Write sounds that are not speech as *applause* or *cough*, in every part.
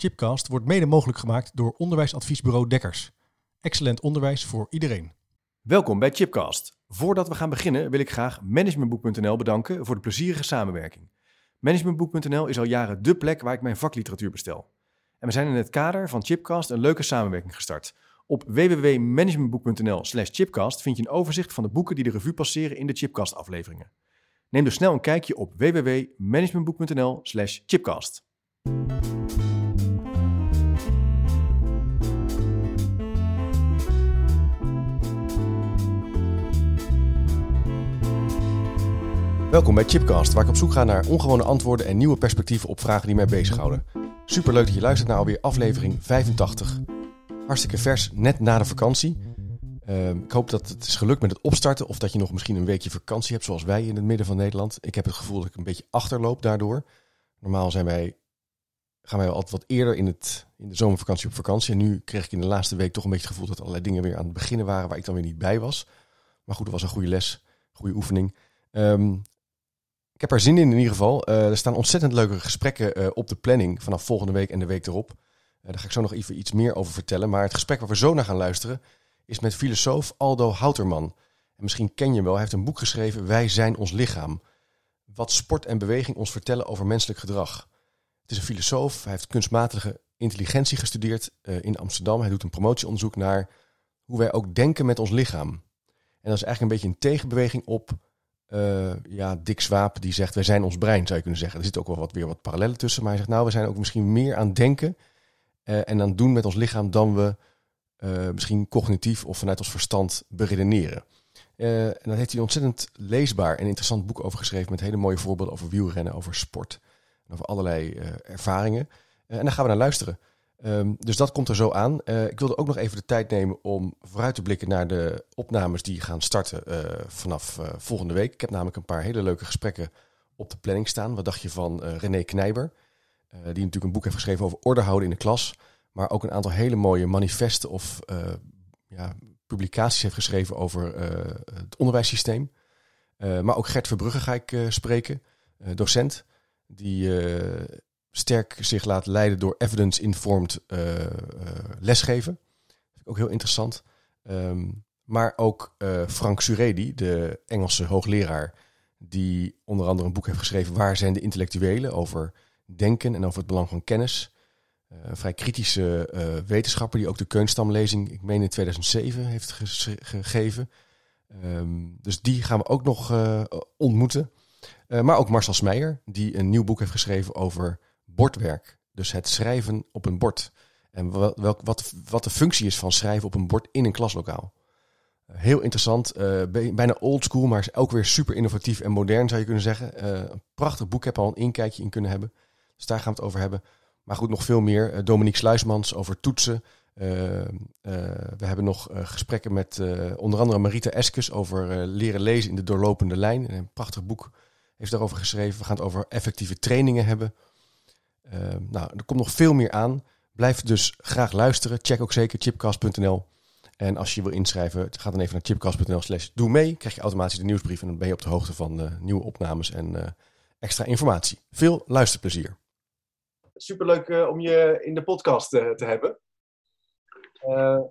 Chipcast wordt mede mogelijk gemaakt door onderwijsadviesbureau Dekkers. Excellent onderwijs voor iedereen. Welkom bij Chipcast. Voordat we gaan beginnen wil ik graag Managementboek.nl bedanken voor de plezierige samenwerking. Managementboek.nl is al jaren dé plek waar ik mijn vakliteratuur bestel. En we zijn in het kader van Chipcast een leuke samenwerking gestart. Op www.managementboek.nl slash chipcast vind je een overzicht van de boeken die de revue passeren in de Chipcast afleveringen. Neem dus snel een kijkje op www.managementboek.nl slash chipcast. Welkom bij Chipcast, waar ik op zoek ga naar ongewone antwoorden en nieuwe perspectieven op vragen die mij bezighouden. Superleuk dat je luistert naar alweer aflevering 85. Hartstikke vers, net na de vakantie. Ehm, ik hoop dat het is gelukt met het opstarten of dat je nog misschien een weekje vakantie hebt, zoals wij in het midden van Nederland. Ik heb het gevoel dat ik een beetje achterloop daardoor. Normaal zijn wij, gaan wij altijd wat eerder in, het, in de zomervakantie op vakantie. En nu kreeg ik in de laatste week toch een beetje het gevoel dat allerlei dingen weer aan het beginnen waren waar ik dan weer niet bij was. Maar goed, het was een goede les, goede oefening. Ehm, ik heb er zin in in ieder geval. Eh, er staan ontzettend leuke gesprekken uh, op de planning vanaf volgende week en de week erop. Uh, daar ga ik zo nog even iets meer over vertellen. Maar het gesprek waar we zo naar gaan luisteren is met filosoof Aldo Houterman. En misschien ken je hem wel, hij heeft een boek geschreven, Wij zijn ons lichaam. Wat sport en beweging ons vertellen over menselijk gedrag. Het is een filosoof, hij heeft kunstmatige intelligentie gestudeerd in Amsterdam. Hij doet een promotieonderzoek naar hoe wij ook denken met ons lichaam. En dat is eigenlijk een beetje een tegenbeweging op uh, ja, Dick Swaap die zegt, wij zijn ons brein, zou je kunnen zeggen. Er zit ook wel wat, weer wat parallellen tussen, maar hij zegt, nou, we zijn ook misschien meer aan denken uh, en aan doen met ons lichaam dan we uh, misschien cognitief of vanuit ons verstand beredeneren. en daar heeft hij een ontzettend leesbaar en interessant boek over geschreven met hele mooie voorbeelden over wielrennen, over sport en over allerlei ervaringen. en daar gaan we naar luisteren. Um, dus dat komt er zo aan. Uh, ik wilde ook nog even de tijd nemen om vooruit te blikken naar de opnames die gaan starten uh, vanaf uh, volgende week. Ik heb namelijk een paar hele leuke gesprekken op de planning staan. Wat dacht je van René Knijber? die natuurlijk een boek heeft geschreven over orde houden in de klas. Maar ook een aantal hele mooie manifesten of ja, publicaties heeft geschreven over het onderwijssysteem. maar ook Gert Verbrugge ga ik spreken, docent. Die sterk zich laat leiden door evidence-informed uh, uh, lesgeven. Ook heel interessant. Um, maar ook uh, Frank Suredi, de Engelse hoogleraar, die onder andere een boek heeft geschreven Waar zijn de intellectuelen? over denken en over het belang van kennis. een vrij kritische wetenschapper die ook de Keunstamlezing, ik meen in 2007, heeft ge gegeven. Um, dus die gaan we ook nog ontmoeten. maar ook Marcel Smeijer, die een nieuw boek heeft geschreven over bordwerk. Dus het schrijven op een bord. En welk, wat, wat de functie is van schrijven op een bord in een klaslokaal. Heel interessant, uh, bijna oldschool, maar ook weer super innovatief en modern zou je kunnen zeggen. Uh, een prachtig boek, heb al een inkijkje in kunnen hebben. Dus daar gaan we het over hebben. Maar goed, nog veel meer. Dominique Sluismans over toetsen. we hebben nog gesprekken met onder andere Marita Eskes over leren lezen in de doorlopende lijn. Een prachtig boek heeft daarover geschreven. We gaan het over effectieve trainingen hebben. Uh, nou, er komt nog veel meer aan. Blijf dus graag luisteren. Check ook zeker chipcast.nl. En als je wil inschrijven, ga dan even naar chipcast.nl slash doe mee. Krijg je automatisch de nieuwsbrief en dan ben je op de hoogte van uh, nieuwe opnames en uh, extra informatie. Veel luisterplezier. Superleuk uh, om je in de podcast te hebben.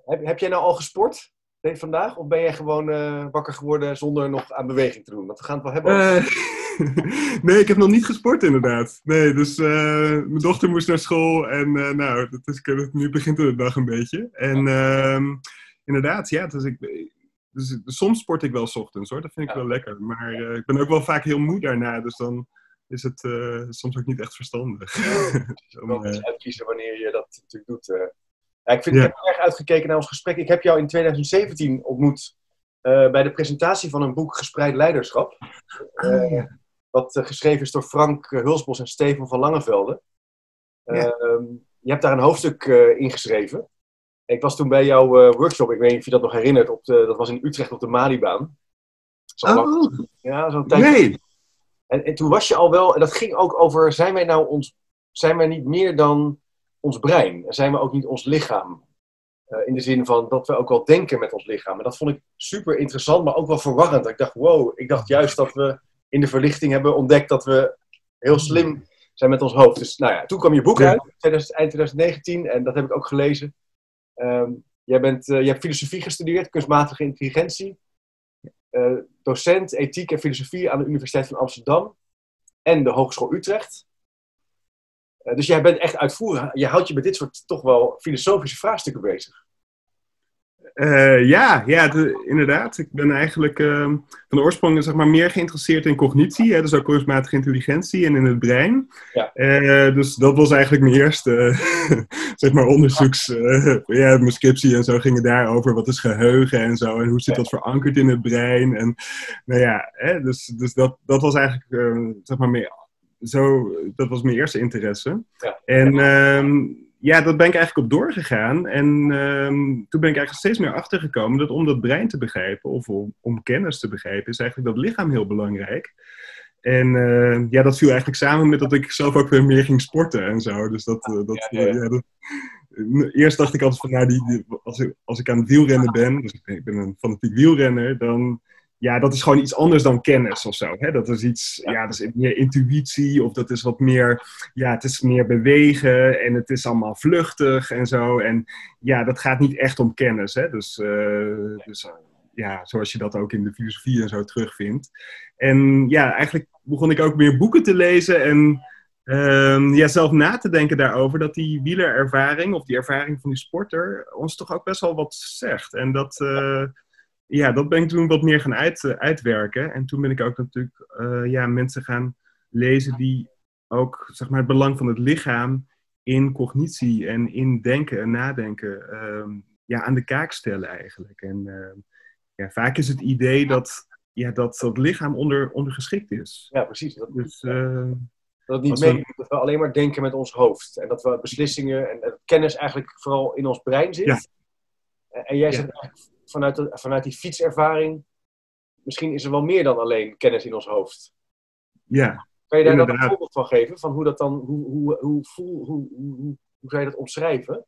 Heb, heb, jij nou al gesport vandaag? Of ben jij gewoon wakker geworden zonder nog aan beweging te doen? Want we gaan het wel hebben over... *laughs* *laughs* nee, ik heb nog niet gesport inderdaad. Nee, dus uh, mijn dochter moest naar school en uh, nou, dat is, nu begint de dag een beetje. En uh, inderdaad, ja, dus ik, dus, soms sport ik wel s ochtends hoor, dat vind ik ja. wel lekker. Maar uh, ik ben ook wel vaak heel moe daarna, dus dan is het soms ook niet echt verstandig. Ja, *laughs* dus uitkiezen wanneer je dat natuurlijk doet. Ja, ik, vind, ik heb erg uitgekeken naar ons gesprek. Ik heb jou in 2017 ontmoet bij de presentatie van een boek Gespreid Leiderschap. Oh, wat uh, geschreven is door Frank uh, Hulsbos en Steven van Langevelde. Ja. Ehm, je hebt daar een hoofdstuk uh, in geschreven. Ik was toen bij jouw workshop, ik weet niet of je dat nog herinnert, op de, dat was in Utrecht op de Malibaan. Zo oh. Ja, zo'n tijdje. Nee. En, en, toen was je al wel, en dat ging ook over, zijn wij nou ons, zijn wij niet meer dan ons brein? En zijn we ook niet ons lichaam? in de zin van dat we ook wel denken met ons lichaam. En dat vond ik super interessant, maar ook wel verwarrend. Ik dacht, wow, ik dacht juist dat we in de verlichting hebben ontdekt dat we heel slim zijn met ons hoofd. Dus nou ja, toen kwam je boek uit, 2000, eind 2019, en dat heb ik ook gelezen. Ehm, jij, bent, uh, je hebt filosofie gestudeerd, kunstmatige intelligentie. Uh, docent ethiek en filosofie aan de Universiteit van Amsterdam en de Hogeschool Utrecht. Uh, dus jij bent echt uitvoerig. Je houdt je met dit soort toch wel filosofische vraagstukken bezig. Uh, ja, ja inderdaad. Ik ben eigenlijk uh, van oorsprong zeg maar, meer geïnteresseerd in cognitie, hè, dus ook kunstmatige intelligentie en in het brein. Ja. Uh, dus dat was eigenlijk mijn eerste *laughs* zeg maar, onderzoeks. ja, mijn scriptie en zo gingen daarover. Wat is geheugen en zo, en hoe zit dat verankerd in het brein? En nou ja, hè, dus, dus dat, dat was eigenlijk zeg maar meer. Zo, dat was mijn eerste interesse. Ja. En. Ehm, ja, dat ben ik eigenlijk op doorgegaan. En um, toen ben ik eigenlijk steeds meer achtergekomen dat om dat brein te begrijpen, of om, om kennis te begrijpen, is eigenlijk dat lichaam heel belangrijk. En uh, ja, dat viel eigenlijk samen met dat ik zelf ook weer meer ging sporten en zo. Dus dat, uh, dat, ja, ja. Dat eerst dacht ik altijd van, nou, die, die, als, ik, als ik aan het wielrennen ben, dus ik ben een fanatiek wielrenner, dan ja, dat is gewoon iets anders dan kennis of zo. Hè? Dat is iets, ja. dat is meer intuïtie of dat is wat meer, ja, het is meer bewegen en het is allemaal vluchtig en zo. En ja, dat gaat niet echt om kennis. Hè? Dus, uh, dus ja, zoals je dat ook in de filosofie en zo terugvindt. En ja, eigenlijk begon ik ook meer boeken te lezen en um, ja, zelf na te denken daarover dat die wielerervaring of die ervaring van die sporter ons toch ook best wel wat zegt. En dat. Uh, ja, dat ben ik toen wat meer gaan uit, uh, uitwerken. En toen ben ik ook natuurlijk uh, ja, mensen gaan lezen die ook zeg maar, het belang van het lichaam in cognitie en in denken en nadenken uh, ja, aan de kaak stellen eigenlijk. En ehm, ja, vaak is het idee dat ja, dat, dat lichaam onder, ondergeschikt is. Ja, precies. Dat, dus, eh, dat het niet mee, we... dat we alleen maar denken met ons hoofd. En dat we beslissingen en kennis eigenlijk vooral in ons brein zit. Ja. En jij zegt eigenlijk vanuit, de, vanuit die fietservaring, misschien is er wel meer dan alleen kennis in ons hoofd. Ja. Kan je daar dan een voorbeeld van geven? Van hoe dat dan, hoe, hoe, hoe, hoe, hoe, hoe, hoe zou je dat omschrijven?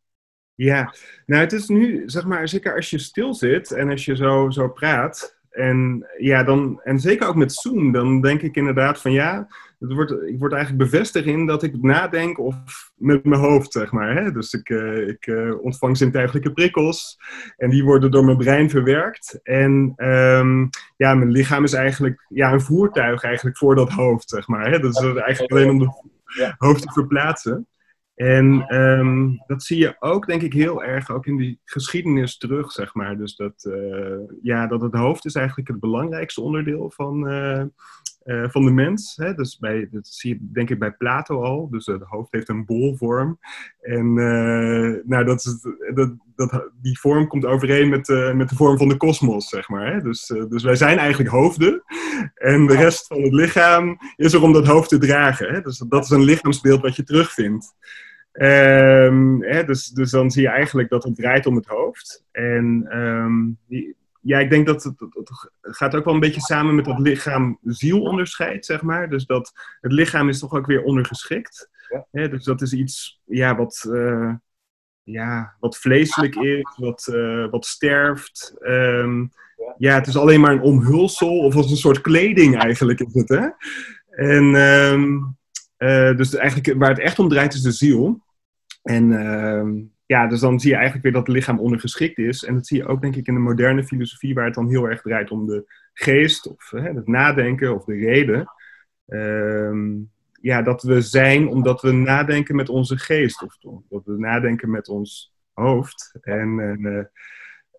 Ja, nou het is nu, zeg maar, zeker als je stil zit en als je zo, zo praat, en, ja, dan, en zeker ook met Zoom, dan denk ik inderdaad van ja, het wordt, ik word eigenlijk bevestigd in dat ik nadenk of met mijn hoofd, zeg maar. Hè? Dus ik, uh, ik uh, ontvang zintuigelijke prikkels en die worden door mijn brein verwerkt. En um, ja, mijn lichaam is eigenlijk ja, een voertuig eigenlijk voor dat hoofd, zeg maar. Hè? Dat is eigenlijk alleen om het hoofd te verplaatsen. En um, dat zie je ook, denk ik, heel erg ook in die geschiedenis terug, zeg maar. Dus dat, uh, ja, dat het hoofd is eigenlijk het belangrijkste onderdeel van, uh, uh, van de mens. Hè? Dus bij, dat zie je denk ik bij Plato al. Dus het hoofd heeft een bolvorm. En nou, dat is, dat, dat, die vorm komt overeen met, met de vorm van de kosmos, zeg maar. Hè? Dus, dus wij zijn eigenlijk hoofden. En de rest van het lichaam is er om dat hoofd te dragen. Hè? Dus dat is een lichaamsbeeld wat je terugvindt. Um, hè, dus, dus dan zie je eigenlijk dat het draait om het hoofd. En um, die, ja, ik denk dat het, het, gaat ook wel een beetje samen met dat lichaam-ziel onderscheid, zeg maar. Dus dat het lichaam is toch ook weer ondergeschikt. Ja. Hè, dus dat is iets ja, wat, uh, ja, wat vleeselijk is, wat, uh, wat sterft. Um, ja. ja. het is alleen maar een omhulsel of als een soort kleding eigenlijk is het, hè. En uh, dus eigenlijk waar het echt om draait is de ziel. En uh, ja, dus dan zie je eigenlijk weer dat het lichaam ondergeschikt is. En dat zie je ook denk ik in de moderne filosofie, waar het dan heel erg draait om de geest, of het nadenken of de reden. Uh, ja, dat we zijn omdat we nadenken met onze geest, of dat we nadenken met ons hoofd. En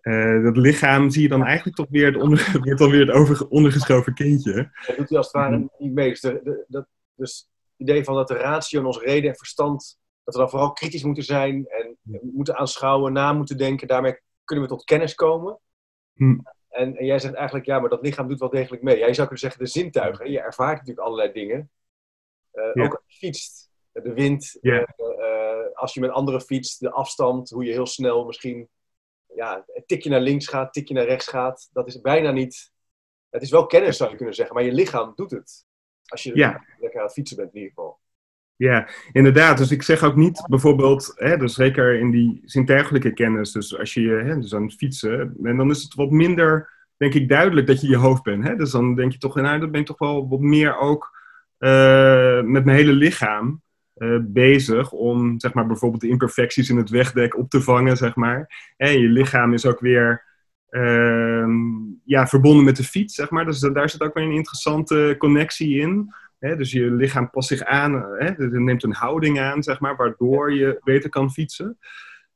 uh, dat lichaam zie je dan eigenlijk toch weer het, onder, *laughs* weer het over, ondergeschoven kindje. Dat doet hij als het ware niet mee. Dus, dus idee van dat de ratio en ons reden en verstand, dat we dan vooral kritisch moeten zijn en moeten aanschouwen, na moeten denken. Daarmee kunnen we tot kennis komen. Hm. En, en, jij zegt eigenlijk, ja, maar dat lichaam doet wel degelijk mee. Jij zou kunnen zeggen de zintuigen. Je ervaart natuurlijk allerlei dingen. Uh, ja. Ook als je fietst, de wind, uh, uh, als je met anderen fietst, de afstand, hoe je heel snel misschien ja, een tikje naar links gaat, tikje naar rechts gaat. Dat is bijna niet... Het is wel kennis, zou je kunnen zeggen, maar je lichaam doet het. Als je ja. lekker aan het fietsen bent in ieder geval. Ja, inderdaad. Dus ik zeg ook niet bijvoorbeeld, hè, dus zeker in die zintuigelijke kennis, dus als je hè, dus aan het fietsen, en dan is het wat minder, denk ik, duidelijk dat je je hoofd bent. Hè? Dus dan denk je toch, nou, dat ben ik toch wel wat meer ook uh, met mijn hele lichaam. eh, bezig om zeg maar, bijvoorbeeld de imperfecties in het wegdek op te vangen. Zeg maar. En je lichaam is ook weer ja, verbonden met de fiets. Zeg maar. Dus daar zit ook weer een interessante connectie in. Dus je lichaam past zich aan, hè? het neemt een houding aan, zeg maar, waardoor je beter kan fietsen.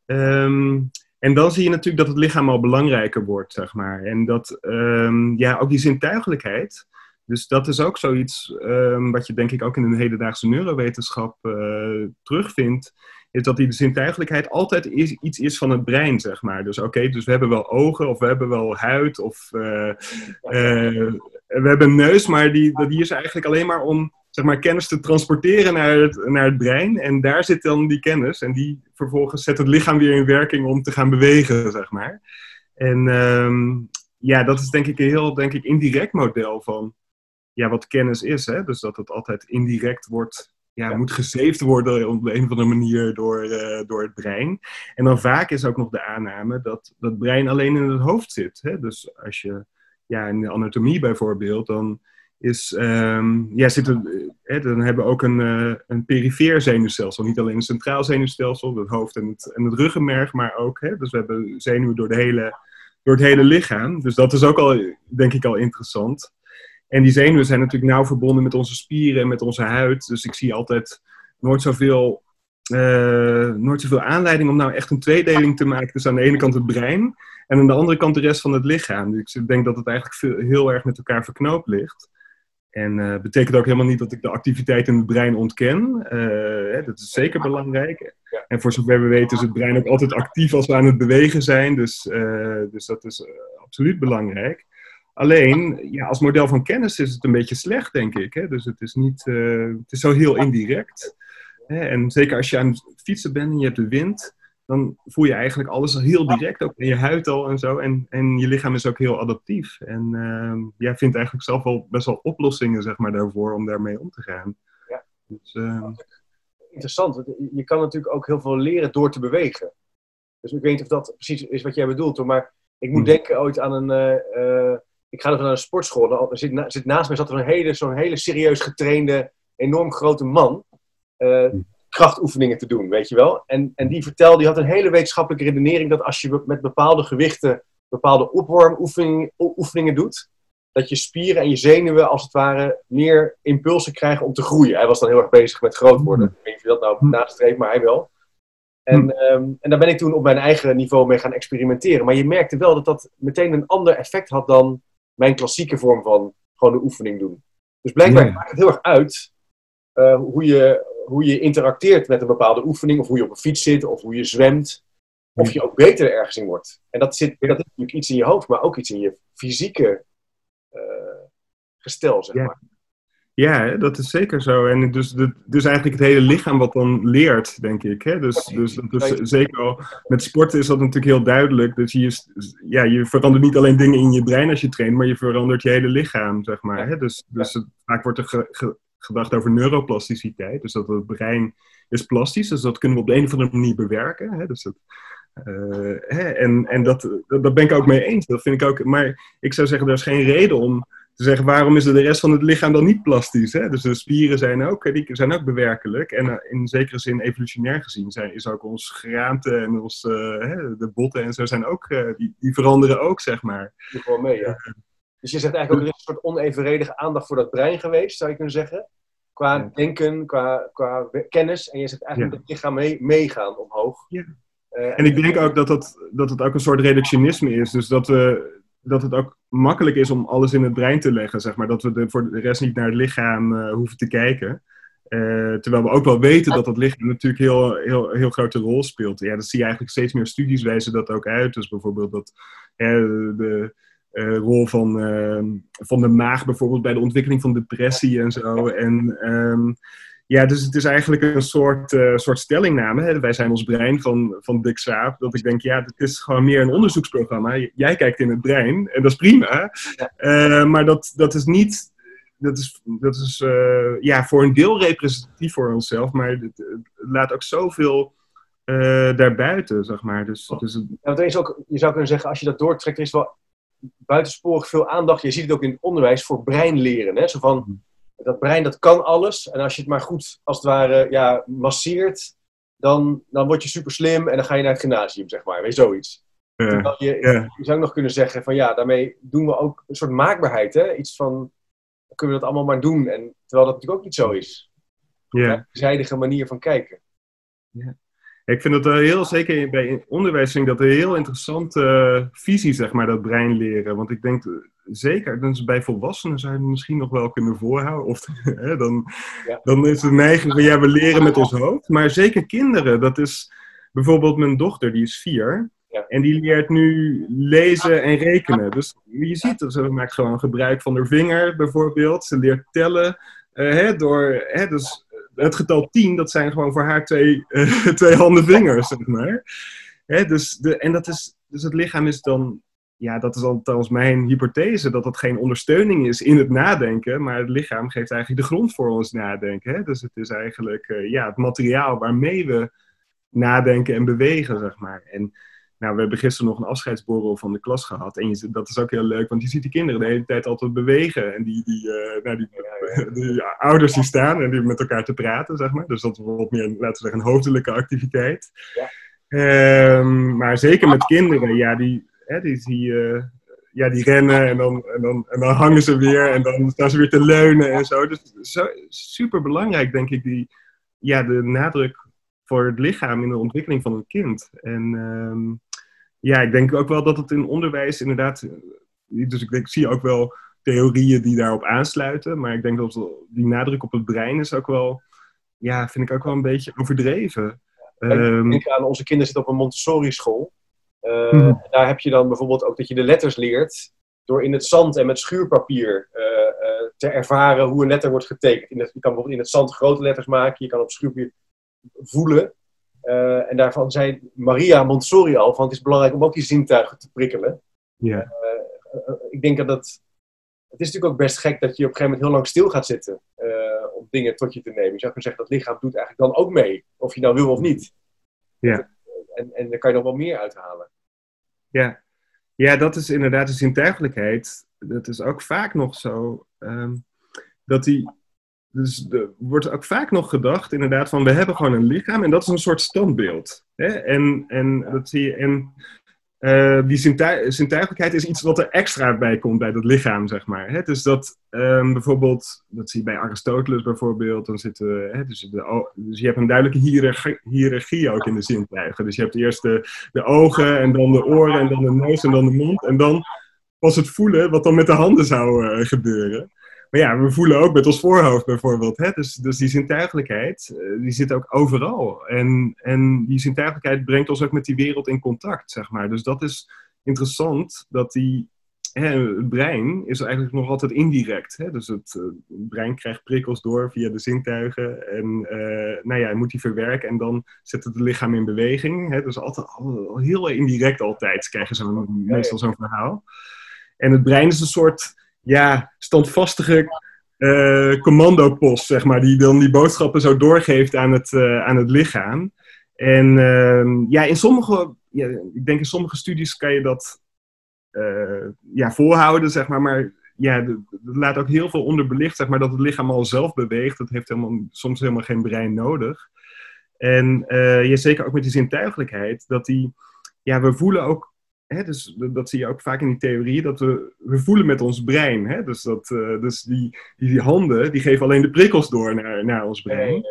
Ehm, en dan zie je natuurlijk dat het lichaam al belangrijker wordt, zeg maar. En dat, ehm, ja, ook die zintuigelijkheid. Dus dat is ook zoiets um, wat je denk ik ook in de hedendaagse neurowetenschap uh, terugvindt. Is dat die zintuigelijkheid altijd iets is van het brein, zeg maar. Dus oké, dus we hebben wel ogen of we hebben wel huid of uh, uh, we hebben een neus, maar die, die is eigenlijk alleen maar om zeg maar, kennis te transporteren naar het, naar het brein. En daar zit dan die kennis. En die vervolgens zet het lichaam weer in werking om te gaan bewegen, zeg maar. En um, ja, dat is denk ik een heel denk ik, indirect model van ja, wat kennis is. Hè? Dus dat het altijd indirect wordt, ja, moet gesaved worden op een of andere manier door, uh, door het brein. En dan vaak is ook nog de aanname dat dat brein alleen in het hoofd zit. Hè? Dus als je ja, in de anatomie bijvoorbeeld, dan is, um, ja, zitten, eh, dan hebben we ook een, uh, een perifeer zenuwstelsel. Niet alleen een centraal zenuwstelsel, het hoofd en het, en het ruggenmerg, maar ook, hè, dus we hebben zenuwen door, de hele, door het hele lichaam. Dus dat is ook al, denk ik, al interessant. En die zenuwen zijn natuurlijk nauw verbonden met onze spieren en met onze huid. Dus ik zie altijd nooit zoveel, uh, nooit zoveel aanleiding om nou echt een tweedeling te maken. Dus aan de ene kant het brein en aan de andere kant de rest van het lichaam. Dus ik denk dat het eigenlijk veel, heel erg met elkaar verknoopt ligt. En uh, betekent ook helemaal niet dat ik de activiteit in het brein ontken. Uh, hè, dat is zeker belangrijk. En voor zover we weten is het brein ook altijd actief als we aan het bewegen zijn. Dus, dus dat is absoluut belangrijk. Alleen, ja, als model van kennis is het een beetje slecht, denk ik. Hè? Dus het is, niet, het is zo heel indirect. Hè? En zeker als je aan het fietsen bent en je hebt de wind, dan voel je eigenlijk alles heel direct, ook in je huid al en zo. En, en je lichaam is ook heel adaptief. En uh, jij vindt eigenlijk zelf wel best wel oplossingen, zeg maar, daarvoor om daarmee om te gaan. Ja. Dus, uh... Interessant. Je kan natuurlijk ook heel veel leren door te bewegen. Dus ik weet niet of dat precies is wat jij bedoelt, hoor. Maar ik moet hm. denken ooit aan een... Ik ga even naar een sportschool. Er zit, na, zit naast mij zat er een hele, zo'n hele serieus getrainde, enorm grote man. Uh, krachtoefeningen te doen, weet je wel. En, en die vertelde, die had een hele wetenschappelijke redenering dat als je met bepaalde gewichten bepaalde opwarmoefeningen oefeningen doet, dat je spieren en je zenuwen als het ware meer impulsen krijgen om te groeien. Hij was dan heel erg bezig met groot worden. Ik weet niet of je dat nou nastreeft, maar hij wel. En, um, en daar ben ik toen op mijn eigen niveau mee gaan experimenteren. Maar je merkte wel dat dat meteen een ander effect had dan mijn klassieke vorm van gewoon de oefening doen. Dus blijkbaar maakt het heel erg uit uh, hoe, je, hoe je interacteert met een bepaalde oefening, of hoe je op een fiets zit, of hoe je zwemt, of je ook beter ergens in wordt. En dat, zit, dat is natuurlijk iets in je hoofd, maar ook iets in je fysieke uh, gestel, zeg maar. Ja, dat is zeker zo. En dus, dus eigenlijk het hele lichaam wat dan leert, denk ik. Hè? Dus, dus, dus zeker al met sporten is dat natuurlijk heel duidelijk. Dus je, ja, je verandert niet alleen dingen in je brein als je traint, maar je verandert je hele lichaam, zeg maar. Hè? Dus, dus het, vaak wordt er ge, ge, gedacht over neuroplasticiteit. Dus dat het brein is plastisch, dus dat kunnen we op de een of andere manier bewerken. Hè? Dus dat, uh, hè? En, en dat, dat, ben ik ook mee eens. Dat vind ik ook, maar ik zou zeggen, er is geen reden om te zeggen waarom is de rest van het lichaam dan niet plastisch. Hè? Dus de spieren zijn ook, die zijn ook bewerkelijk. En uh, in zekere zin, evolutionair gezien, zijn, is ook ons geraamte en ons, uh, de botten en zo zijn ook, die, die veranderen ook, zeg maar. Die gewoon mee, ja. Dus je zegt eigenlijk ook, er is een soort onevenredige aandacht voor dat brein geweest, zou je kunnen zeggen. Qua ja. denken, qua, qua kennis. En je zegt eigenlijk ja. dat het lichaam mee, meegaan omhoog. Ja. Uh, en ik denk ook dat, dat, dat het ook een soort reductionisme is. Dus dat, we, dat het ook makkelijk is om alles in het brein te leggen, zeg maar. Dat we de, voor de rest niet naar het lichaam uh, hoeven te kijken. Uh, terwijl we ook wel weten dat dat lichaam natuurlijk heel, heel, heel grote rol speelt. Ja, dat zie je eigenlijk steeds meer studies wijzen dat ook uit. Dus bijvoorbeeld dat de uh, rol van, uh, van de maag bijvoorbeeld bij de ontwikkeling van depressie en zo. En um, ja, dus het is eigenlijk een soort, uh, soort stellingname. Hè? Wij zijn ons brein van, van Dick. Dat ik denk, ja, het is gewoon meer een onderzoeksprogramma. Jij kijkt in het brein en dat is prima. Ja. maar dat, dat is niet dat is, dat is uh, ja, voor een deel representatief voor onszelf, maar het, het laat ook zoveel daarbuiten, zeg maar. Dus, dus het... ja, er is ook, je zou kunnen zeggen, als je dat doortrekt, er is wel buitensporig veel aandacht. Je ziet het ook in het onderwijs voor breinleren. Hè? Zo van, dat brein dat kan alles. En als je het maar goed, als het ware, ja, masseert, dan, dan word je super slim en dan ga je naar het gymnasium, zeg maar. Weet je, zoiets. Ja. Je, Ja. je zou nog kunnen zeggen van ja, daarmee doen we ook een soort maakbaarheid. Hè? Iets van, kunnen we dat allemaal maar doen. En, terwijl dat natuurlijk ook niet zo is. Ja. Een zijdige manier van kijken. Ik vind dat er heel, zeker bij onderwijs, dat een heel interessante eh, visie, zeg maar, dat brein leren. Want ik denk, eh, zeker, dus bij volwassenen zou je het misschien nog wel kunnen voorhouden. Of, *laughs* hè, dan, Ja. dan is het neiging van, ja, we leren met ons hoofd. Maar zeker kinderen, dat is bijvoorbeeld mijn dochter, die is vier. Ja. En die leert nu lezen en rekenen. Dus je ziet, ze maakt gewoon gebruik van haar vinger, bijvoorbeeld. Ze leert tellen. eh, hè, door, hè, dus het getal 10, dat zijn gewoon voor haar twee, eh, *laughs* twee handen vingers, zeg maar. Hè, dus, de, en dat is, dus het lichaam is dan, ja, dat is althans mijn hypothese, dat het geen ondersteuning is in het nadenken, maar het lichaam geeft eigenlijk de grond voor ons nadenken. Hè? Dus het is eigenlijk eh, ja, het materiaal waarmee we nadenken en bewegen, zeg maar. En nou, we hebben gisteren nog een afscheidsborrel van de klas gehad. En je, dat is ook heel leuk, want je ziet die kinderen de hele tijd altijd bewegen. En die, die, eh, nou, die, die ouders die staan en die met elkaar te praten, zeg maar. Dus dat is wat meer, laten we zeggen, een hoofdelijke activiteit. Ja. Ehm, maar zeker met kinderen, ja, die, hè, die, die, eh, ja, die rennen en dan, en, dan, en dan hangen ze weer en dan staan ze weer te leunen en zo. Dus zo, super belangrijk, denk ik, die, ja, de nadruk voor het lichaam in de ontwikkeling van een kind. En ehm, ja, ik denk ook wel dat het in onderwijs inderdaad. eh, Dus ik, denk, ik zie ook wel theorieën die daarop aansluiten. Maar ik denk dat die nadruk op het brein is ook wel. Ja, vind ik ook wel een beetje overdreven. Ik Ehm, denk aan onze kinderen zitten op een Montessori school. Eh, Mhm. Daar heb je dan bijvoorbeeld ook dat je de letters leert door in het zand en met schuurpapier eh, te ervaren hoe een letter wordt getekend. In het, je kan bijvoorbeeld in het zand grote letters maken, je kan op schuurpapier voelen. Eh, en daarvan zei Maria Montessori al, van het is belangrijk om ook die zintuigen te prikkelen. ja. Eh, ik denk dat dat... Het is natuurlijk ook best gek dat je op een gegeven moment heel lang stil gaat zitten eh, om dingen tot je te nemen. Je zou kunnen zeggen dat lichaam doet eigenlijk dan ook mee. Of je nou wil of niet. Ja. En, en daar kan je nog wel meer uithalen. Ja. ja, dat is inderdaad de zintuigelijkheid. Dat is ook vaak nog zo. ehm, dat die. Dus er wordt ook vaak nog gedacht, inderdaad, van we hebben gewoon een lichaam en dat is een soort standbeeld. Hè? En, en, dat zie je, en eh, die zintuig- zintuigelijkheid is iets wat er extra bij komt bij dat lichaam, zeg maar. Hè? Dus dat ehm, bijvoorbeeld, dat zie je bij Aristoteles bijvoorbeeld, dan zitten, hè, dus, de, dus je hebt een duidelijke hiërarchie, hiërarchie ook in de zintuigen. Dus je hebt eerst de, de ogen en dan de oren en dan de neus en dan de mond en dan pas het voelen wat dan met de handen zou eh, gebeuren. Maar ja, we voelen ook met ons voorhoofd bijvoorbeeld. Hè? Dus, dus die zintuigelijkheid, eh, die zit ook overal. En, en die zintuigelijkheid brengt ons ook met die wereld in contact, zeg maar. Dus dat is interessant, dat die, hè, het brein is eigenlijk nog altijd indirect. Hè? Dus het, eh, het brein krijgt prikkels door via de zintuigen. En eh, nou ja, moet die verwerken en dan zet het het lichaam in beweging. Hè? Dus altijd, al- heel indirect altijd krijgen ze meestal zo'n verhaal. En het brein is een soort ja, standvastige eh, commandopost, zeg maar, die dan die boodschappen zo doorgeeft aan het, eh, aan het lichaam. En ehm, ja, in sommige, ik denk in sommige studies kan je dat eh, ja, volhouden, zeg maar, maar ja, dat laat ook heel veel onderbelicht, zeg maar, dat het lichaam al zelf beweegt. Dat heeft helemaal, soms helemaal geen brein nodig. En ja, zeker ook met die zintuigelijkheid, dat die, ja, we voelen ook Hè, dus dat, zie je ook vaak in die theorie, dat we, we voelen met ons brein. Hè? Dus, dat, eh, dus die, die, die handen, die geven alleen de prikkels door naar, naar ons brein.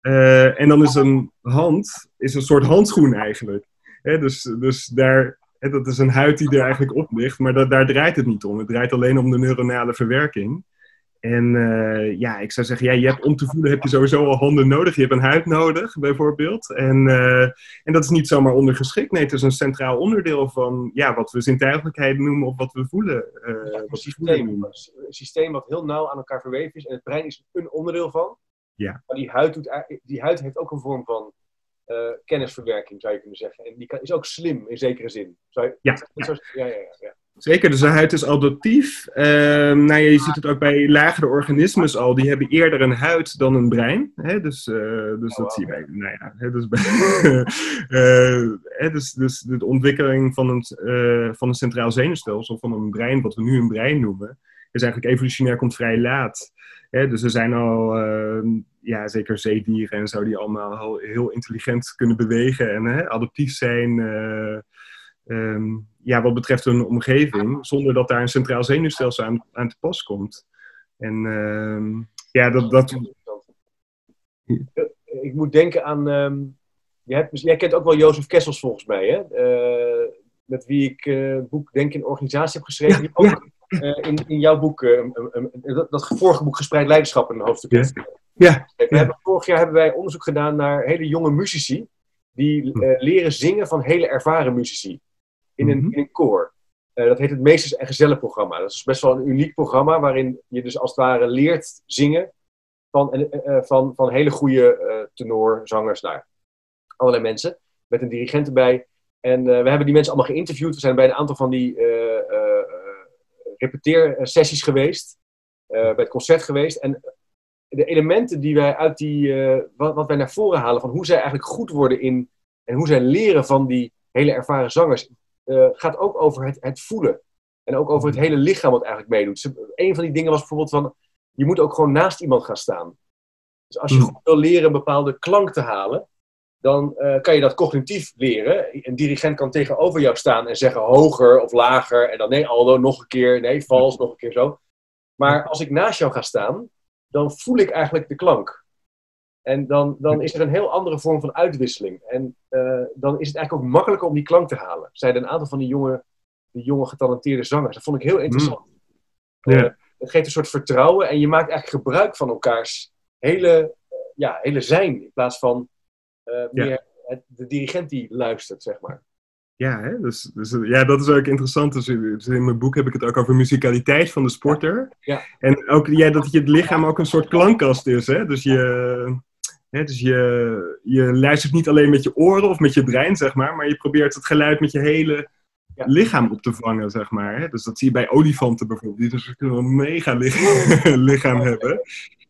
Eh, en dan is een hand is een soort handschoen eigenlijk. Hè? Dus, dus daar, hè, dat is een huid die er eigenlijk op ligt, maar dat, daar draait het niet om. Het draait alleen om de neuronale verwerking. En eh, ja, ik zou zeggen, ja, je hebt, om te voelen heb je sowieso al handen nodig. Je hebt een huid nodig, bijvoorbeeld. En, eh, en dat is niet zomaar ondergeschikt. Nee, het is een centraal onderdeel van ja, wat we zintuigelijkheid noemen of wat we voelen. eh, Ja, een wat we voelen systeem, een systeem wat heel nauw aan elkaar verweven is. En het brein is een onderdeel van. Ja. Maar die huid, doet, die huid heeft ook een vorm van kennisverwerking, zou je kunnen zeggen. En die kan, is ook slim, in zekere zin. Zou je, ja, ja, ja, ja. Zeker, dus de huid is adaptief. Ehm, nou ja, je ziet het ook bij lagere organismen al. Die hebben eerder een huid dan een brein. Hè? Dus, eh, dus dat zie je bij, nou ja, hè, dus, bij, *laughs* eh, hè, dus, dus de ontwikkeling van een, eh, van een centraal zenuwstelsel, van een brein, wat we nu een brein noemen, is eigenlijk evolutionair komt vrij laat. Hè, dus er zijn al, ehm, ja, zeker zeedieren en zo, die allemaal heel, heel intelligent kunnen bewegen en hè, adaptief zijn. ehm, ja, wat betreft hun omgeving, zonder dat daar een centraal zenuwstelsel aan, aan te pas komt. En ehm, ja, dat, dat, Ik moet denken aan. ehm, jij, hebt, jij kent ook wel Jozef Kessels volgens mij, hè? Eh, met wie ik eh, het boek Denk in Organisatie heb geschreven. die ook eh, in, in jouw boek, dat, dat vorige boek Gespreid Leiderschap, een hoofdstuk Ja. ja, We hebben, vorig jaar hebben wij onderzoek gedaan naar hele jonge muzici. Die eh, leren zingen van hele ervaren muzici. In een, Mhm. in een koor. Eh, dat heet het Meesters en Gezellenprogramma. Dat is best wel een uniek programma waarin je dus als het ware leert zingen van, eh, eh, van, van hele goede eh tenorzangers naar allerlei mensen. Met een dirigent erbij. En we hebben die mensen allemaal geïnterviewd. We zijn bij een aantal van die repeteersessies geweest. bij het concert geweest. En de elementen die wij uit die, wat, wat wij naar voren halen van hoe zij eigenlijk goed worden in en hoe zij leren van die hele ervaren zangers, eh, gaat ook over het, het voelen. En ook over het hele lichaam wat eigenlijk meedoet. Ze- Een van die dingen was bijvoorbeeld van, je moet ook gewoon naast iemand gaan staan. Dus als je Hmm. goed wil leren een bepaalde klank te halen, dan eh, kan je dat cognitief leren. Een dirigent kan tegenover jou staan en zeggen hoger of lager. En dan nee, Aldo, nog een keer. Nee, vals, nog een keer zo. Maar als ik naast jou ga staan, dan voel ik eigenlijk de klank. En dan, dan is er een heel andere vorm van uitwisseling. En eh, dan is het eigenlijk ook makkelijker om die klank te halen. Zeiden een aantal van die jonge, die jonge getalenteerde zangers. Dat vond ik heel interessant. Ja. Eh, het geeft een soort vertrouwen en je maakt eigenlijk gebruik van elkaars hele, eh, ja, hele zijn. In plaats van meer het- de dirigent die luistert, zeg maar. Ja, hè? Dus, dus, ja, dat is ook interessant. Dus, dus in mijn boek heb ik het ook over musicaliteit van de sporter. Ja. En ook ja, dat je het lichaam ook een soort klankkast is. Hè? Dus, je, hè, dus je, je luistert niet alleen met je oren of met je brein, zeg maar. Maar je probeert het geluid met je hele Ja. lichaam op te vangen, zeg maar. Hè? Dus dat zie je bij olifanten bijvoorbeeld. Die dus een mega *laughs* lichaam, lichaam hebben.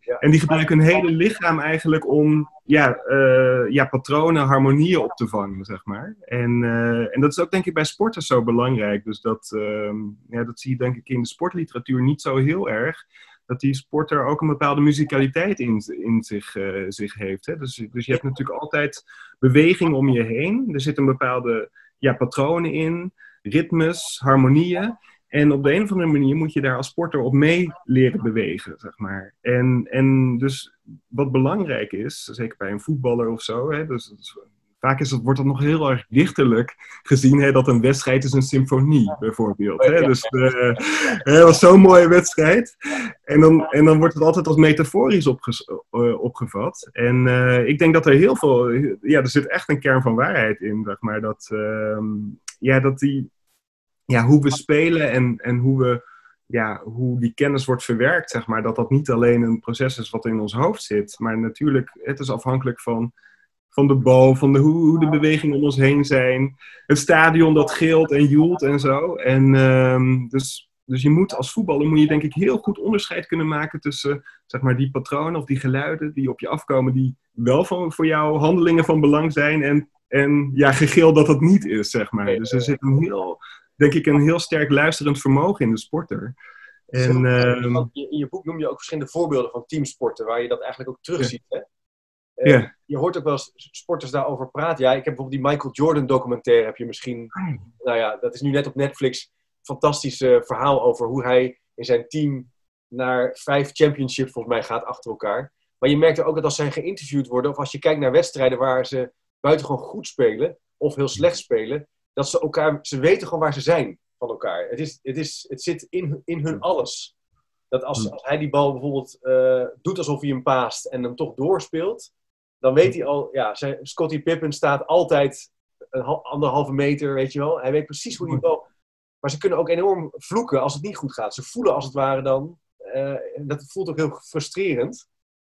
Ja. En die gebruiken hun hele lichaam eigenlijk om ja, eh, ja, patronen, harmonieën op te vangen, zeg maar. En, eh, en dat is ook denk ik bij sporters zo belangrijk. Dus dat, ehm, ja, dat zie je denk ik in de sportliteratuur niet zo heel erg. Dat die sporter ook een bepaalde musicaliteit in, in zich, eh, zich heeft. Hè? Dus, dus je hebt natuurlijk altijd beweging om je heen. Er zitten bepaalde ja, patronen in, ritmes, harmonieën. En op de een of andere manier moet je daar als sporter op mee leren bewegen, zeg maar. En, en dus wat belangrijk is, zeker bij een voetballer of zo, hè, dus, dus vaak is het, wordt dat nog heel erg dichterlijk gezien, hè, dat een wedstrijd is een symfonie, bijvoorbeeld. Hè? Ja. Dus hè, dat was zo'n mooie wedstrijd. En dan, en dan wordt het altijd als metaforisch eh, opgevat. En eh, ik denk dat er heel veel, ja, er zit echt een kern van waarheid in, zeg maar, dat, ehm, ja, dat die ja, hoe we spelen en, en hoe, we, ja, hoe die kennis wordt verwerkt, zeg maar, dat dat niet alleen een proces is wat in ons hoofd zit, maar natuurlijk, het is afhankelijk van, van de bal, van de, hoe, hoe de bewegingen om ons heen zijn, het stadion dat gilt en joelt en zo. En ehm, dus, dus je moet als voetballer, moet je denk ik heel goed onderscheid kunnen maken tussen, zeg maar, die patronen of die geluiden die op je afkomen, die wel van, voor jou handelingen van belang zijn en, en ja, gegil dat dat niet is, zeg maar. Dus er zit een heel denk ik, een heel sterk luisterend vermogen in de sporter. En, ehm, in je boek noem je ook verschillende voorbeelden van teamsporten, waar je dat eigenlijk ook terugziet. Hè? Eh. Je hoort ook wel eens sporters daarover praten. Ja, ik heb bijvoorbeeld die Michael Jordan documentaire, heb je misschien, nou ja, dat is nu net op Netflix, fantastisch eh, verhaal over hoe hij in zijn team naar vijf championships volgens mij gaat achter elkaar. Maar je merkt ook dat als zij geïnterviewd worden, of als je kijkt naar wedstrijden waar ze buitengewoon goed spelen, of heel slecht spelen, dat ze elkaar, ze weten gewoon waar ze zijn van elkaar. Het, is, het, is, het zit in, hun- in hun alles. Dat als, als hij die bal bijvoorbeeld eh, doet alsof hij hem paast en hem toch doorspeelt, dan weet hij al, ja, zijn, Scottie Pippen staat altijd een hal- anderhalve meter, weet je wel. Hij weet precies hoe die bal. Maar ze kunnen ook enorm vloeken als het niet goed gaat. Ze voelen als het ware dan, eh, en dat voelt ook heel frustrerend,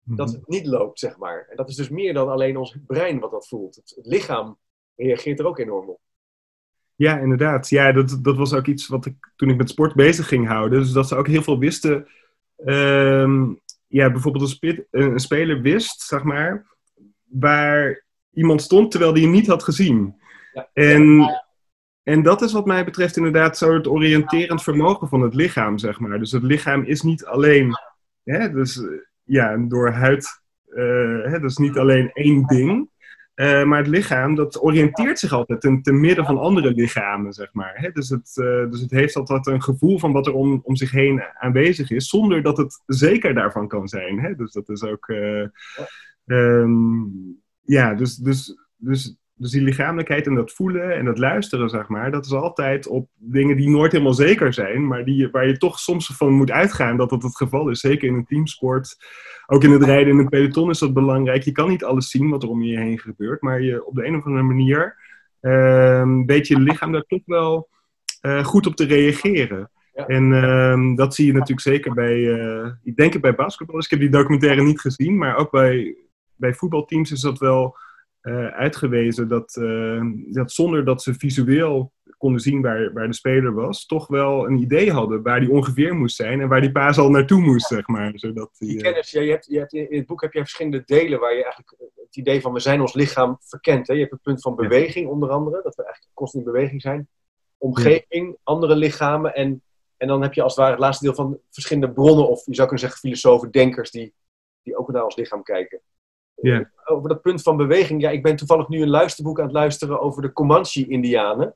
dat het niet loopt, zeg maar. En dat is dus meer dan alleen ons brein wat dat voelt. Het, het lichaam reageert er ook enorm op. Ja, inderdaad. Ja, dat, dat was ook iets wat ik toen ik met sport bezig ging houden. Dus dat ze ook heel veel wisten. ehm, ja, bijvoorbeeld een, spit- een speler wist, zeg maar, waar iemand stond terwijl hij hem niet had gezien. Ja. En, en dat is wat mij betreft inderdaad zo het oriënterend vermogen van het lichaam, zeg maar. Dus het lichaam is niet alleen hè, dus ja, door huid, hè, dus niet alleen één ding. Uh, maar het lichaam, dat oriënteert zich altijd ten, ten midden van andere lichamen, zeg maar. Hè? Dus, het, uh, dus het heeft altijd een gevoel van wat er om, om zich heen aanwezig is, zonder dat het zeker daarvan kan zijn. Hè? Dus dat is ook... Um, ja, dus, dus, dus dus die lichamelijkheid en dat voelen en dat luisteren, zeg maar, dat is altijd op dingen die nooit helemaal zeker zijn, maar die, waar je toch soms van moet uitgaan dat dat het geval is. Zeker in een teamsport. Ook in het rijden in een peloton is dat belangrijk. Je kan niet alles zien wat er om je heen gebeurt, maar je op de een of andere manier uh, weet je lichaam daar toch wel uh, goed op te reageren. Ja. En uh, dat zie je natuurlijk zeker bij, uh, ik denk het bij basketbal. Ik heb die documentaire niet gezien, maar ook bij, bij voetbalteams is dat wel uh, uitgewezen dat, uh, dat zonder dat ze visueel konden zien waar, waar de speler was, toch wel een idee hadden waar die ongeveer moest zijn en waar die paas al naartoe moest, zeg maar. Zodat die, die kennis, ja, je hebt, je hebt, in het boek heb je verschillende delen waar je eigenlijk het idee van we zijn ons lichaam verkent. Hè? Je hebt het punt van beweging onder andere, dat we eigenlijk constant in beweging zijn. Omgeving, ja. andere lichamen en, en dan heb je als het ware het laatste deel van verschillende bronnen of je zou kunnen zeggen filosofen, denkers die, die ook naar ons lichaam kijken. Over dat punt van beweging. Ja, ik ben toevallig nu een luisterboek aan het luisteren over de Comanche-Indianen.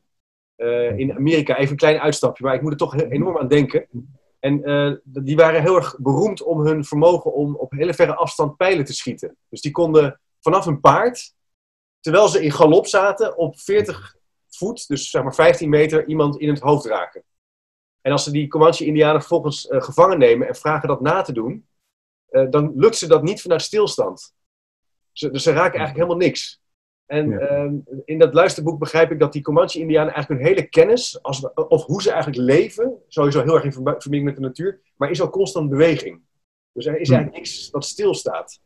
Uh, in Amerika. Even een klein uitstapje, maar ik moet er toch enorm aan denken. En uh, die waren heel erg beroemd om hun vermogen om op hele verre afstand pijlen te schieten. Dus die konden vanaf een paard, terwijl ze in galop zaten, op 40 voet, dus zeg maar 15 meter, iemand in het hoofd raken. En als ze die Comanche-Indianen vervolgens uh, gevangen nemen en vragen dat na te doen, dan lukt ze dat niet vanuit stilstand. Ze, dus ze raken eigenlijk helemaal niks. En ja. um, in dat luisterboek begrijp ik dat die Comanche-Indianen eigenlijk hun hele kennis, als, of hoe ze eigenlijk leven, sowieso heel erg in verbinding met de natuur, maar is al constant beweging. Dus er is hm. eigenlijk niks wat stilstaat.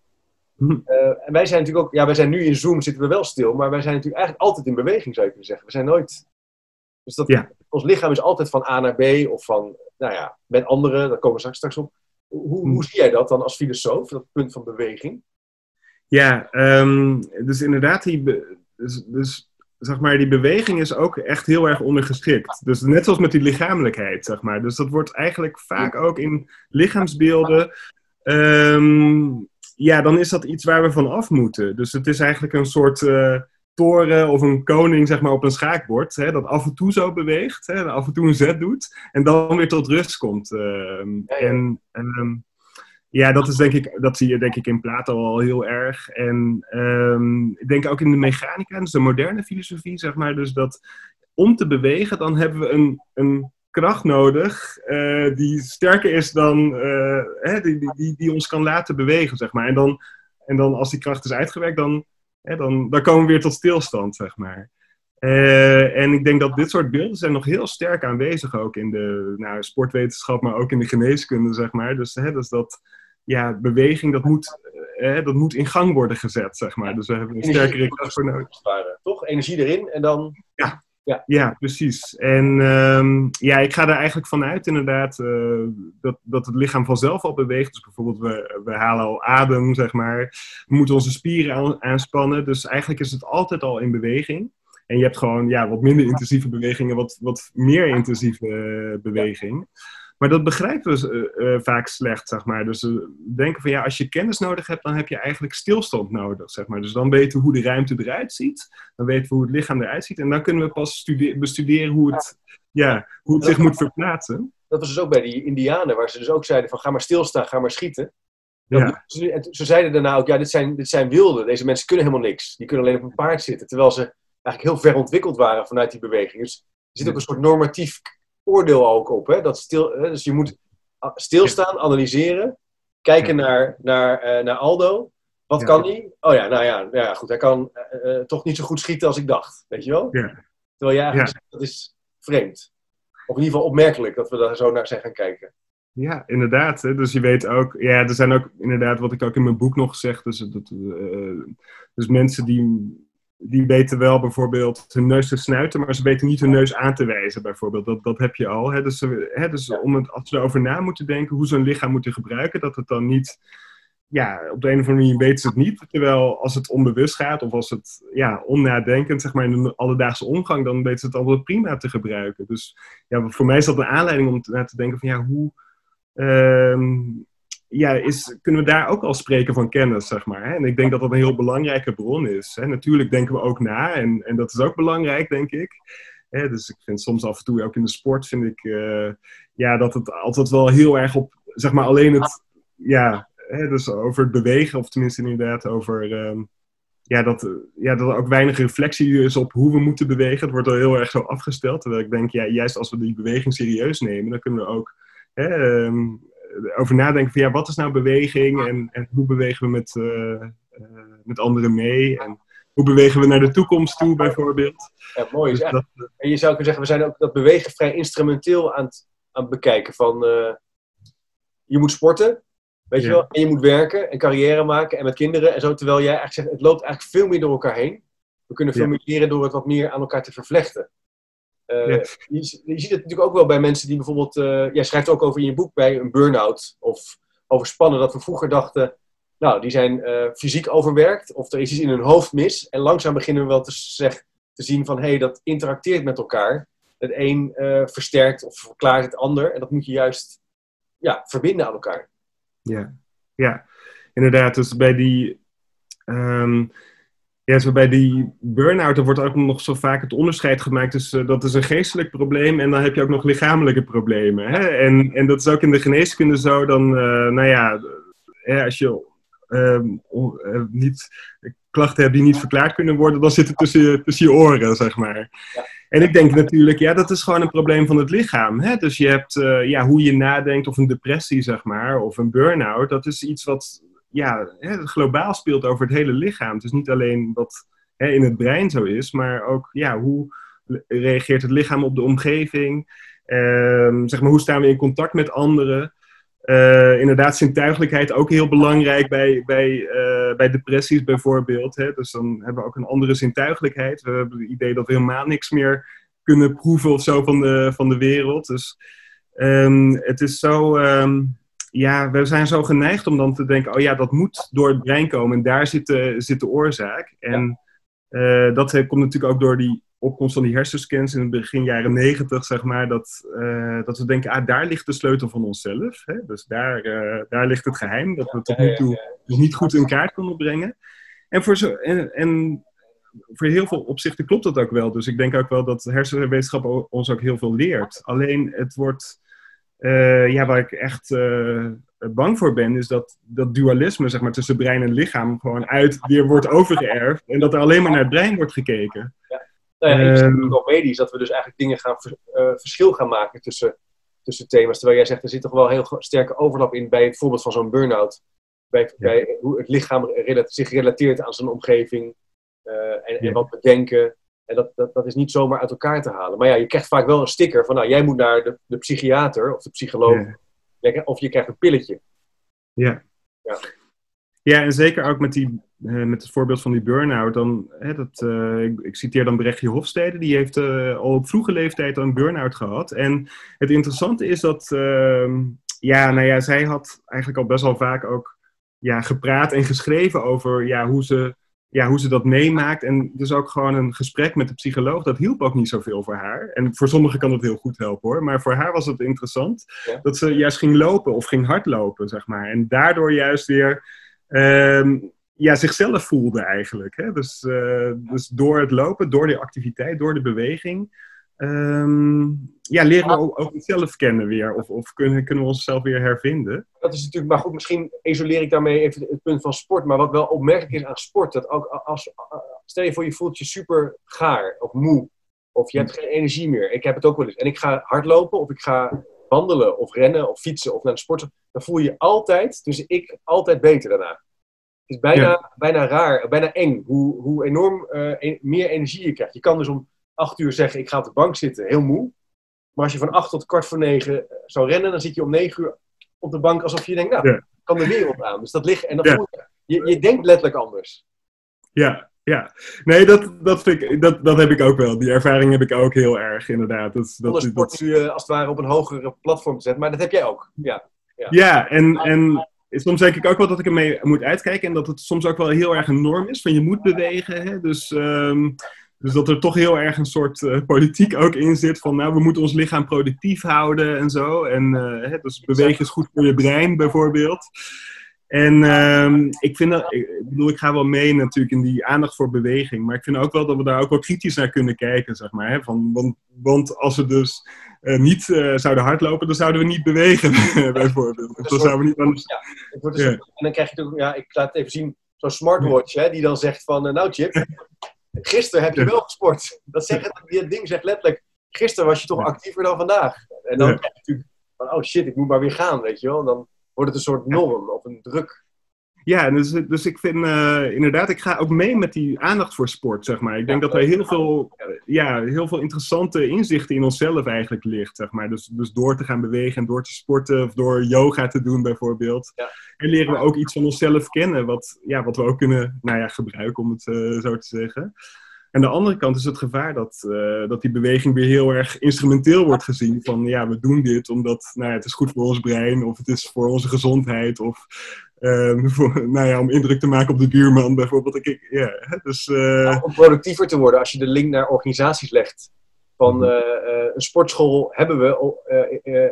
Hm. Uh, en wij zijn natuurlijk ook, ja, wij zijn nu in Zoom, zitten we wel stil, maar wij zijn natuurlijk eigenlijk altijd in beweging, zou je kunnen zeggen. We zijn nooit. Dus dat, ja. ons lichaam is altijd van A naar B of van, nou ja, met anderen, daar komen we straks, straks op. Hoe, hm. hoe zie jij dat dan als filosoof, dat punt van beweging? Ja, um, dus inderdaad, die, dus, dus, zeg maar, die beweging is ook echt heel erg ondergeschikt. Dus net zoals met die lichamelijkheid, zeg maar. Dus dat wordt eigenlijk vaak ook in lichaamsbeelden. Um, ja, dan is dat iets waar we van af moeten. Dus het is eigenlijk een soort uh, toren of een koning zeg maar, op een schaakbord. Hè, dat af en toe zo beweegt, hè, af en toe een zet doet. En dan weer tot rust komt. Uh, ja, ja. En... Um, ja, dat, is denk ik, dat zie je denk ik in Plato al heel erg. En um, ik denk ook in de mechanica, dus de moderne filosofie, zeg maar. Dus dat om te bewegen, dan hebben we een, een kracht nodig uh, die sterker is dan, uh, hè, die, die, die, ons kan laten bewegen, zeg maar. En dan, en dan als die kracht is uitgewerkt, dan, hè, dan, dan komen we weer tot stilstand, zeg maar. Uh, en ik denk dat dit soort beelden zijn nog heel sterk aanwezig ook in de nou, sportwetenschap, maar ook in de geneeskunde, zeg maar. Dus, hè, dus dat, ja, beweging, dat moet, eh, dat moet in gang worden gezet, zeg maar. Dus we hebben een sterkere kracht voor nodig. Toch? Energie erin en dan... Ja, ja. ja precies. En um, ja, ik ga er eigenlijk vanuit inderdaad uh, dat, dat het lichaam vanzelf al beweegt. Dus bijvoorbeeld we, we halen al adem, zeg maar. We moeten onze spieren aan, aanspannen. Dus eigenlijk is het altijd al in beweging. En je hebt gewoon ja, wat minder intensieve bewegingen, wat, wat meer intensieve uh, beweging. Ja. Maar dat begrijpen we uh, uh, vaak slecht, zeg maar. Dus we denken van ja, als je kennis nodig hebt, dan heb je eigenlijk stilstand nodig, zeg maar. Dus dan weten we hoe de ruimte eruit ziet. Dan weten we hoe het lichaam eruit ziet. En dan kunnen we pas bestuderen hoe het, ja, hoe het zich moet verplaatsen. Dat was dus ook bij die Indianen, waar ze dus ook zeiden van ga maar stilstaan, ga maar schieten. Ja. Ze, ze zeiden daarna ook, ja, dit zijn, dit zijn wilden. Deze mensen kunnen helemaal niks. Die kunnen alleen op een paard zitten. Terwijl ze eigenlijk heel ver ontwikkeld waren vanuit die beweging. Dus er zit ook een soort normatief oordeel ook op. Hè? Dat stil, hè? Dus je moet stilstaan, analyseren, kijken naar, naar, uh, naar Aldo. Wat ja. kan hij? Oh ja, nou ja, ja goed. Hij kan uh, toch niet zo goed schieten als ik dacht. Weet je wel? Ja. Terwijl jij eigenlijk zegt, dat is vreemd. Of in ieder geval opmerkelijk dat we daar zo naar zijn gaan kijken. Ja, inderdaad. Hè. Dus je weet ook, ja, er zijn ook inderdaad, wat ik ook in mijn boek nog zeg, dus, dat, uh, dus mensen die die weten wel bijvoorbeeld hun neus te snuiten, maar ze weten niet hun neus aan te wijzen, bijvoorbeeld. Dat, dat heb je al. Hè? Dus, hè, dus om het, als we erover na moeten denken hoe ze hun lichaam moeten gebruiken, dat het dan niet, ja, op de een of andere manier weten ze het niet. Terwijl als het onbewust gaat of als het ja, onnadenkend, zeg maar in de alledaagse omgang, dan weten ze het altijd prima te gebruiken. Dus ja, voor mij is dat een aanleiding om te, te denken van ja, hoe. Uh, ja, is, kunnen we daar ook al spreken van kennis, zeg maar. Hè? En ik denk dat dat een heel belangrijke bron is. Hè? Natuurlijk denken we ook na en, en dat is ook belangrijk, denk ik. Hè? Dus ik vind soms af en toe, ook in de sport, vind ik uh, ja, dat het altijd wel heel erg op, zeg maar, alleen het, ja, hè? dus over het bewegen, of tenminste inderdaad over... Um, ja, dat, ja, dat er ook weinig reflectie is op hoe we moeten bewegen. Het wordt al heel erg zo afgesteld. Terwijl ik denk, ja, juist als we die beweging serieus nemen, dan kunnen we ook hè, um, over nadenken van ja, wat is nou beweging en, en hoe bewegen we met, uh, uh, met anderen mee en hoe bewegen we naar de toekomst toe bijvoorbeeld. Ja, mooi. Dus dat, en je zou kunnen zeggen, we zijn ook dat bewegen vrij instrumenteel aan het, aan het bekijken van je moet sporten, weet ja. je wel, en je moet werken en carrière maken en met kinderen en zo, terwijl jij eigenlijk zegt, het loopt eigenlijk veel meer door elkaar heen. We kunnen veel ja. meer leren door het wat meer aan elkaar te vervlechten. Uh, ja. je, je, ziet het natuurlijk ook wel bij mensen die bijvoorbeeld... Uh, jij schrijft ook over in je boek bij een burn-out of over spannen. Dat we vroeger dachten, nou, die zijn uh, fysiek overwerkt of er is iets in hun hoofd mis. En langzaam beginnen we wel te, zeg, te zien van, hé, hey, dat interacteert met elkaar. Het een versterkt of verklaart het ander. En dat moet je juist ja, verbinden aan elkaar. Ja, ja. inderdaad. Dus bij die... Um ja, zo bij die burn-out wordt ook nog zo vaak het onderscheid gemaakt tussen dat is een geestelijk probleem en dan heb je ook nog lichamelijke problemen. Hè? En, en dat is ook in de geneeskunde zo, dan, uh, nou ja, als je uh, niet, klachten hebt die niet verklaard kunnen worden, dan zit het tussen, tussen je oren, zeg maar. Ja. En ik denk natuurlijk, ja, dat is gewoon een probleem van het lichaam. Hè? Dus je hebt, ja, hoe je nadenkt, of een depressie, zeg maar, of een burn-out, dat is iets wat ja, globaal speelt over het hele lichaam. Is niet alleen wat hè, in het brein zo is, maar ook ja, hoe reageert het lichaam op de omgeving? Uh, zeg maar, hoe staan we in contact met anderen? Uh, inderdaad, zintuigelijkheid ook heel belangrijk bij, bij, uh, bij depressies bijvoorbeeld. Hè? Dus dan hebben we ook een andere zintuigelijkheid. We hebben het idee dat we helemaal niks meer kunnen proeven of zo van de, van de wereld. Dus um, het is zo... Um, ja, we zijn zo geneigd om dan te denken, oh ja, dat moet door het brein komen en daar zit de, zit de oorzaak. En ja. uh, dat komt natuurlijk ook door die opkomst van die hersenscans in het begin jaren negentig, zeg maar, dat, uh, dat we denken, ah, daar ligt de sleutel van onszelf. Hè? Dus daar, uh, daar ligt het geheim, dat we tot nu toe dus niet goed in kaart konden brengen. En voor, zo, en, en voor heel veel opzichten klopt dat ook wel. Dus ik denk ook wel dat hersenwetenschap ons ook heel veel leert. Alleen het wordt uh, ja, waar ik echt uh, bang voor ben, is dat dat dualisme zeg maar, tussen brein en lichaam gewoon uit weer wordt overgeërfd. En dat er alleen maar naar het brein wordt gekeken. Ja. Nou ja, je um, ook medisch dat we dus eigenlijk dingen gaan uh, verschil gaan maken tussen, tussen thema's. Terwijl jij zegt, er zit toch wel heel sterke overlap in bij het voorbeeld van zo'n burn-out. Bij, ja. bij, hoe het lichaam zich relateert aan zijn omgeving. en, en wat we denken. En dat, dat, dat is niet zomaar uit elkaar te halen. Maar ja, je krijgt vaak wel een sticker van, nou, jij moet naar de, de psychiater of de psycholoog. Of je krijgt een pilletje. Ja. Ja, ja en zeker ook met, die, uh, met het voorbeeld van die burn-out. Dan, hè, dat, uh, ik, ik, citeer dan Brechtje Hofstede. Die heeft uh, al op vroege leeftijd een burn-out gehad. En het interessante is dat, ehm, ja, nou ja, zij had eigenlijk al best wel vaak ook ja, gepraat en geschreven over ja, hoe ze ja, hoe ze dat meemaakt. En dus ook gewoon een gesprek met de psycholoog, dat hielp ook niet zoveel voor haar. En voor sommigen kan dat heel goed helpen hoor. Maar voor haar was het interessant ja. dat ze juist ging lopen of ging hardlopen, zeg maar. En daardoor juist weer um, ja, zichzelf voelde eigenlijk. Hè? Dus, uh, dus door het lopen, door de activiteit, door de beweging. Um, ja, leren we ook, ook onszelf kennen weer. Of, of kunnen, kunnen we onszelf weer hervinden. Dat is natuurlijk, maar goed, misschien isoleer ik daarmee even het punt van sport. Maar wat wel opmerkelijk is aan sport, dat ook als, stel je voor je voelt je super gaar of moe. Of je hebt geen energie meer. Ik heb het ook wel eens. En ik ga hardlopen of ik ga wandelen of rennen of fietsen of naar de sport. Dan voel je je altijd, dus ik altijd beter daarna. Het is bijna, ja. bijna raar, bijna eng hoe, hoe enorm uh, meer energie je krijgt. Je kan dus om acht uur zeggen, ik ga op de bank zitten, heel moe. Maar als je van acht tot kwart voor negen zou rennen, dan zit je om negen uur op de bank alsof je denkt, nou, ja. kan de wereld aan. Dus dat ligt, en dat ja. je, je denkt letterlijk anders. Ja, ja. Nee, dat, dat, vind ik, dat, dat heb ik ook wel. Die ervaring heb ik ook heel erg, inderdaad. Dat, dat, nu als het ware op een hogere platform te zetten, maar dat heb jij ook. Ja, ja. ja en, en soms denk ik ook wel dat ik ermee moet uitkijken en dat het soms ook wel heel erg een norm is van je moet bewegen. Hè? Dus... Um, Dus dat er toch heel erg een soort uh, politiek ook in zit van, nou, we moeten ons lichaam productief houden en zo. En uh, dus bewegen is goed voor je brein bijvoorbeeld. En uh, ik vind dat, ik bedoel, ik ga wel mee natuurlijk in die aandacht voor beweging, maar ik vind ook wel dat we daar ook wel kritisch naar kunnen kijken, zeg maar. Hè? Van, want, want als we dus uh, niet zouden hardlopen, dan zouden we niet bewegen, *laughs* bijvoorbeeld. Dus dan zouden we niet anders... Ja, dus, ja. En dan krijg je toch, ja, ik laat het even zien, zo'n smartwatch, hè, die dan zegt van, nou Chip, gisteren heb je wel gesport. Dat, zegt, dat ding zegt letterlijk, gisteren was je toch actiever dan vandaag. En dan krijg je natuurlijk van, oh shit, ik moet maar weer gaan, weet je wel. En dan wordt het een soort norm of een druk. Ja, dus, dus ik vind uh, inderdaad, ik ga ook mee met die aandacht voor sport, zeg maar. Ik denk ja, dat er heel veel, ja, heel veel interessante inzichten in onszelf eigenlijk ligt, zeg maar. Dus, dus door te gaan bewegen en door te sporten of door yoga te doen bijvoorbeeld. Ja. En leren we ook iets van onszelf kennen, wat, ja, wat we ook kunnen nou ja, gebruiken, om het uh, zo te zeggen. En de andere kant is het gevaar dat, uh, dat die beweging weer heel erg instrumenteel wordt gezien. Van ja, we doen dit omdat nou ja, het is goed voor ons brein of het is voor onze gezondheid. Of *laughs* voor, nou ja, om indruk te maken op de buurman bijvoorbeeld. Ik, ja, dus, uh... om productiever te worden als je de link naar organisaties legt. Van uh, een sportschool hebben we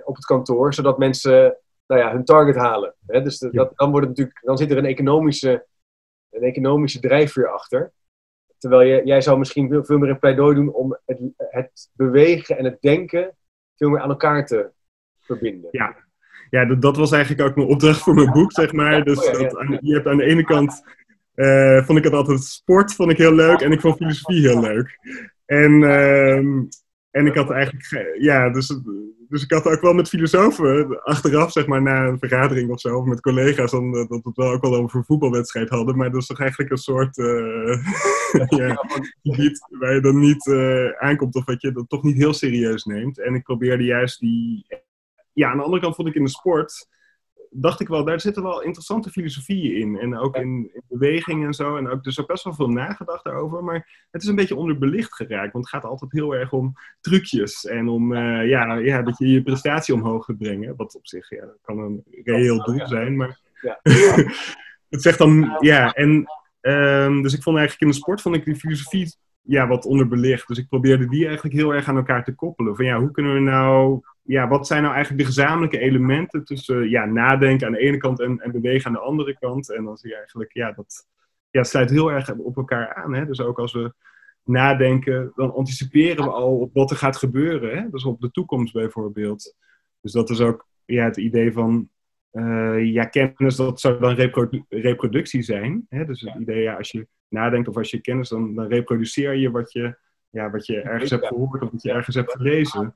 op het kantoor, zodat mensen nou ja, hun target halen. Hè? Dus de, ja. dat, dan, wordt het natuurlijk, dan zit er een economische, een economische drijfveer achter. Terwijl je, jij zou misschien veel, veel meer een pleidooi doen om het, het, bewegen en het denken veel meer aan elkaar te verbinden. Ja, ja dat, dat was eigenlijk ook mijn opdracht voor mijn boek, zeg maar. Dus dat, je hebt aan de ene kant, uh, vond ik het altijd sport, vond ik heel leuk. En ik vond filosofie heel leuk. En, uh, en ik had eigenlijk, ja, dus dus ik had ook wel met filosofen achteraf, zeg maar, na een vergadering of zo, of met collega's, dan, dat we het wel ook wel over een voetbalwedstrijd hadden. Maar dat is toch eigenlijk een soort uh, *laughs* ja, gebied waar je dan niet aankomt of wat je dat toch niet heel serieus neemt. En ik probeerde juist die. Ja, aan de andere kant vond ik in de sport dacht ik wel, daar zitten wel interessante filosofieën in. En ook in, in, beweging en zo. En ook, dus ook best wel veel nagedacht daarover. Maar het is een beetje onderbelicht geraakt. Want het gaat altijd heel erg om trucjes. En om uh, ja, ja, dat je je prestatie omhoog gaat brengen. Wat op zich ja, kan een reëel doel zijn. Maar ja. *laughs* het zegt dan, ja. En, um, dus ik vond eigenlijk in de sport vond ik die filosofie ja, wat onderbelicht. Dus ik probeerde die eigenlijk heel erg aan elkaar te koppelen. Van ja, hoe kunnen we nou ja, wat zijn nou eigenlijk de gezamenlijke elementen tussen ja, nadenken aan de ene kant en, en bewegen aan de andere kant? En dan zie je eigenlijk, ja, dat ja, sluit heel erg op elkaar aan. Hè? Dus ook als we nadenken, dan anticiperen we al op wat er gaat gebeuren. Hè? Dus op de toekomst bijvoorbeeld. Dus dat is ook ja, het idee van uh, ja, kennis, dat zou dan reprodu reproductie zijn. Hè? Dus het idee, ja, als je nadenkt of als je kennis, dan, dan reproduceer je wat je, ja, wat je ergens hebt gehoord of wat je ergens hebt gelezen.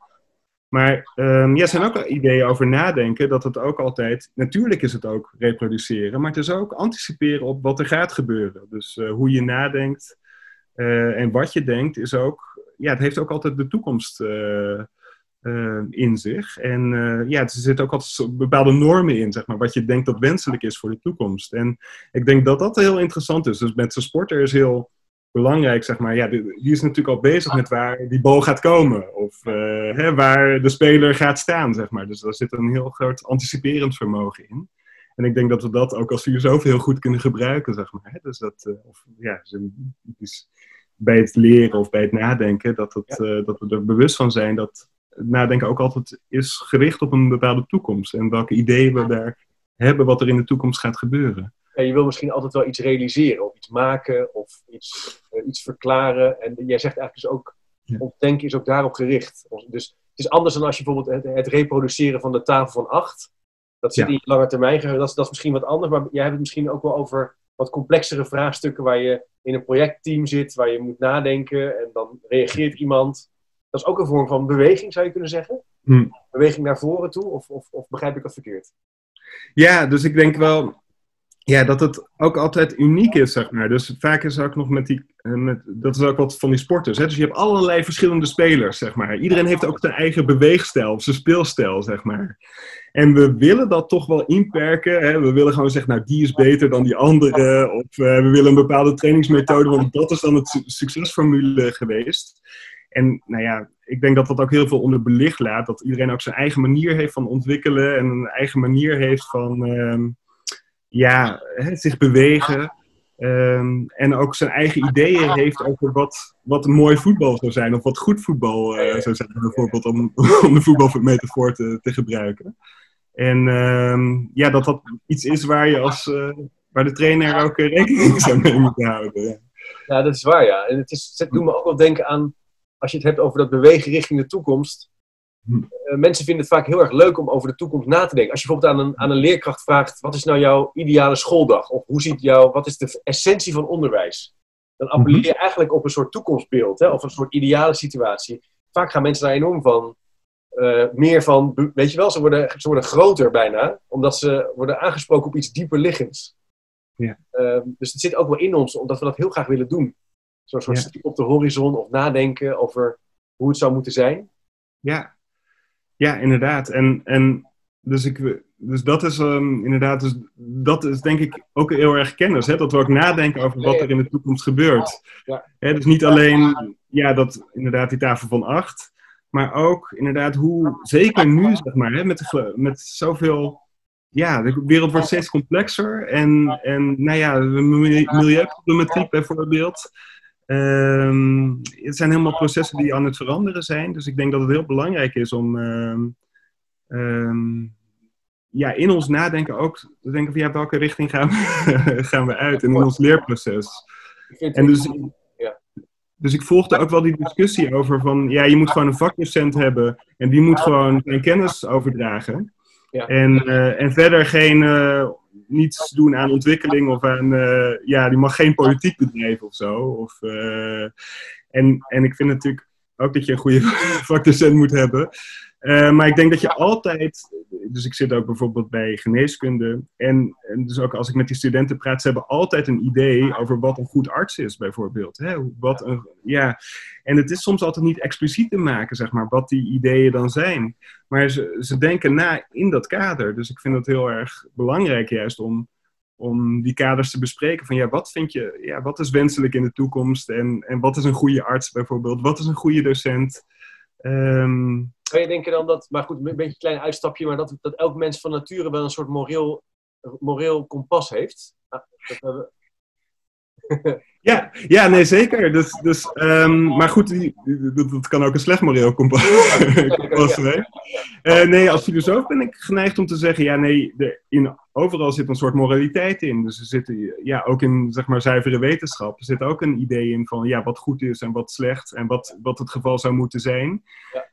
Maar um, ja, zijn ook ideeën over nadenken dat het ook altijd, natuurlijk is het ook reproduceren, maar het is ook anticiperen op wat er gaat gebeuren. Dus uh, hoe je nadenkt uh, en wat je denkt is ook, ja, het heeft ook altijd de toekomst uh, in zich. En ja, er zitten ook altijd bepaalde normen in, zeg maar, wat je denkt dat wenselijk is voor de toekomst. En ik denk dat dat heel interessant is. Dus met zijn sporter is heel belangrijk, zeg maar. Ja, die, is natuurlijk al bezig met waar die bal gaat komen. Of uh, hè, waar de speler gaat staan, zeg maar. Dus daar zit een heel groot anticiperend vermogen in. En ik denk dat we dat ook als filosoof heel goed kunnen gebruiken, zeg maar. Dus dat, uh, of, ja, dus bij het leren of bij het nadenken, dat, het, uh, dat we er bewust van zijn dat nadenken ook altijd is gericht op een bepaalde toekomst. En welke ideeën we daar hebben, wat er in de toekomst gaat gebeuren ja, je wil misschien altijd wel iets realiseren, of iets maken, of iets, uh, iets verklaren. En jij zegt eigenlijk dus ook, ja. ons denken is ook daarop gericht. Dus het is anders dan als je bijvoorbeeld het, het reproduceren van de tafel van acht. Dat zit ja. in je lange termijn geheugen, dat, dat is misschien wat anders. Maar jij hebt het misschien ook wel over wat complexere vraagstukken waar je in een projectteam zit, waar je moet nadenken en dan reageert iemand. Dat is ook een vorm van beweging, zou je kunnen zeggen. Hm. Beweging naar voren toe, of, of, of begrijp ik dat verkeerd? Ja, dus ik denk wel, ja, dat het ook altijd uniek is, zeg maar. Dus vaak is ook nog met die, eh, met, dat is ook wat van die sporters. Hè? Dus je hebt allerlei verschillende spelers, zeg maar. Iedereen heeft ook zijn eigen beweegstijl of zijn speelstijl, zeg maar. En we willen dat toch wel inperken. Hè? We willen gewoon zeggen, nou, die is beter dan die andere. Of uh, we willen een bepaalde trainingsmethode, want dat is dan het succesformule geweest. En nou ja, ik denk dat dat ook heel veel onder belicht laat. Dat iedereen ook zijn eigen manier heeft van ontwikkelen en een eigen manier heeft van... Uh, ja, zich bewegen. Ehm, en ook zijn eigen ideeën heeft over wat, wat een mooi voetbal zou zijn. Of wat goed voetbal uh, zou zijn, bijvoorbeeld, om, *laughs* om de voetbalmetafoor te, te gebruiken. En ehm, ja, dat dat iets is waar, je als, uh, waar de trainer ook rekening zou mee moet houden. Ja. ja. dat is waar, ja. En het, is, het doet me ook wel denken aan, als je het hebt over dat bewegen richting de toekomst. Uh, mensen vinden het vaak heel erg leuk om over de toekomst na te denken. Als je bijvoorbeeld aan een, aan een leerkracht vraagt: wat is nou jouw ideale schooldag? Of hoe ziet jouw, wat is de essentie van onderwijs? Dan appelleer je eigenlijk op een soort toekomstbeeld, hè, of een soort ideale situatie. Vaak gaan mensen daar enorm van. Uh, meer van, weet je wel, ze worden, ze worden groter bijna, omdat ze worden aangesproken op iets dieper liggends. Ja. Uh, dus het zit ook wel in ons, omdat we dat heel graag willen doen. Zo'n soort ja. op de horizon of nadenken over hoe het zou moeten zijn. Ja, ja, inderdaad. En, en dus, ik, dus dat is um, inderdaad, dus dat is denk ik ook heel erg kennis. Hè? Dat we ook nadenken over wat er in de toekomst gebeurt. Ja. Hè, dus niet alleen ja, dat, inderdaad die tafel van acht, maar ook inderdaad hoe, zeker nu zeg maar, hè, met, met zoveel, ja, de wereld wordt steeds complexer. En, en nou ja, de milieuproblematiek bijvoorbeeld. Um, het zijn helemaal processen die aan het veranderen zijn. Dus ik denk dat het heel belangrijk is om um, um, ja, in ons nadenken ook te denken van ja, welke richting gaan we, *laughs* gaan we uit en in ons leerproces. En dus, dus ik volgde ook wel die discussie over van ja, je moet gewoon een vakdocent hebben en die moet gewoon zijn kennis overdragen. En, uh, en verder geen, uh, niets doen aan ontwikkeling of aan, uh, ja, die mag geen politiek bedrijven of zo. Of, uh, en, en ik vind natuurlijk ook dat je een goede *laughs* vakdocent moet hebben. Uh, maar ik denk dat je altijd, dus ik zit ook bijvoorbeeld bij geneeskunde. En, en dus ook als ik met die studenten praat, ze hebben altijd een idee over wat een goed arts is, bijvoorbeeld. Hè? Wat een, ja. En het is soms altijd niet expliciet te maken, zeg maar, wat die ideeën dan zijn. Maar ze, ze denken na in dat kader. Dus ik vind het heel erg belangrijk juist om, om die kaders te bespreken. Van ja, wat vind je, ja, wat is wenselijk in de toekomst? En, en wat is een goede arts bijvoorbeeld? Wat is een goede docent? Um, kan je denken dan dat, maar goed, een beetje een klein uitstapje, maar dat, dat elk mens van nature wel een soort moreel, moreel kompas heeft? Ah, dat *laughs* ja, ja, nee, zeker. Dus, dus, um, maar goed, die, dat, dat, kan ook een slecht moreel kompas, zijn. Uh, nee, als filosoof ben ik geneigd om te zeggen, ja, nee, de, in, overal zit een soort moraliteit in. Dus er zit, ja, ook in, zeg maar, zuivere wetenschap, er zit ook een idee in van, ja, wat goed is en wat slecht en wat, wat het geval zou moeten zijn.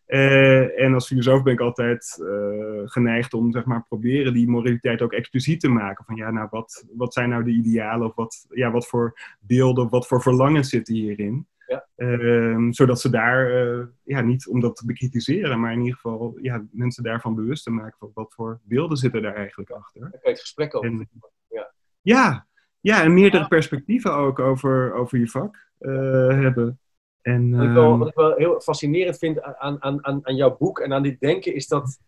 Uh, en als filosoof ben ik altijd uh, geneigd om, zeg maar, proberen die moraliteit ook expliciet te maken. Van, ja, nou, wat, wat zijn nou de idealen of wat, ja, wat voor beelden wat voor verlangens zitten hierin? Ja. Uh, zodat ze daar, uh, ja, niet om dat te bekritiseren, maar in ieder geval ja, mensen daarvan bewust te maken van wat voor beelden zitten daar eigenlijk achter. Daar kan je het gesprek over. En, ja. ja, ja, en meerdere perspectieven ook over, over je vak uh, hebben. En, wat, ik wel, wat ik wel heel fascinerend vind aan, aan, aan, aan jouw boek en aan dit denken is dat.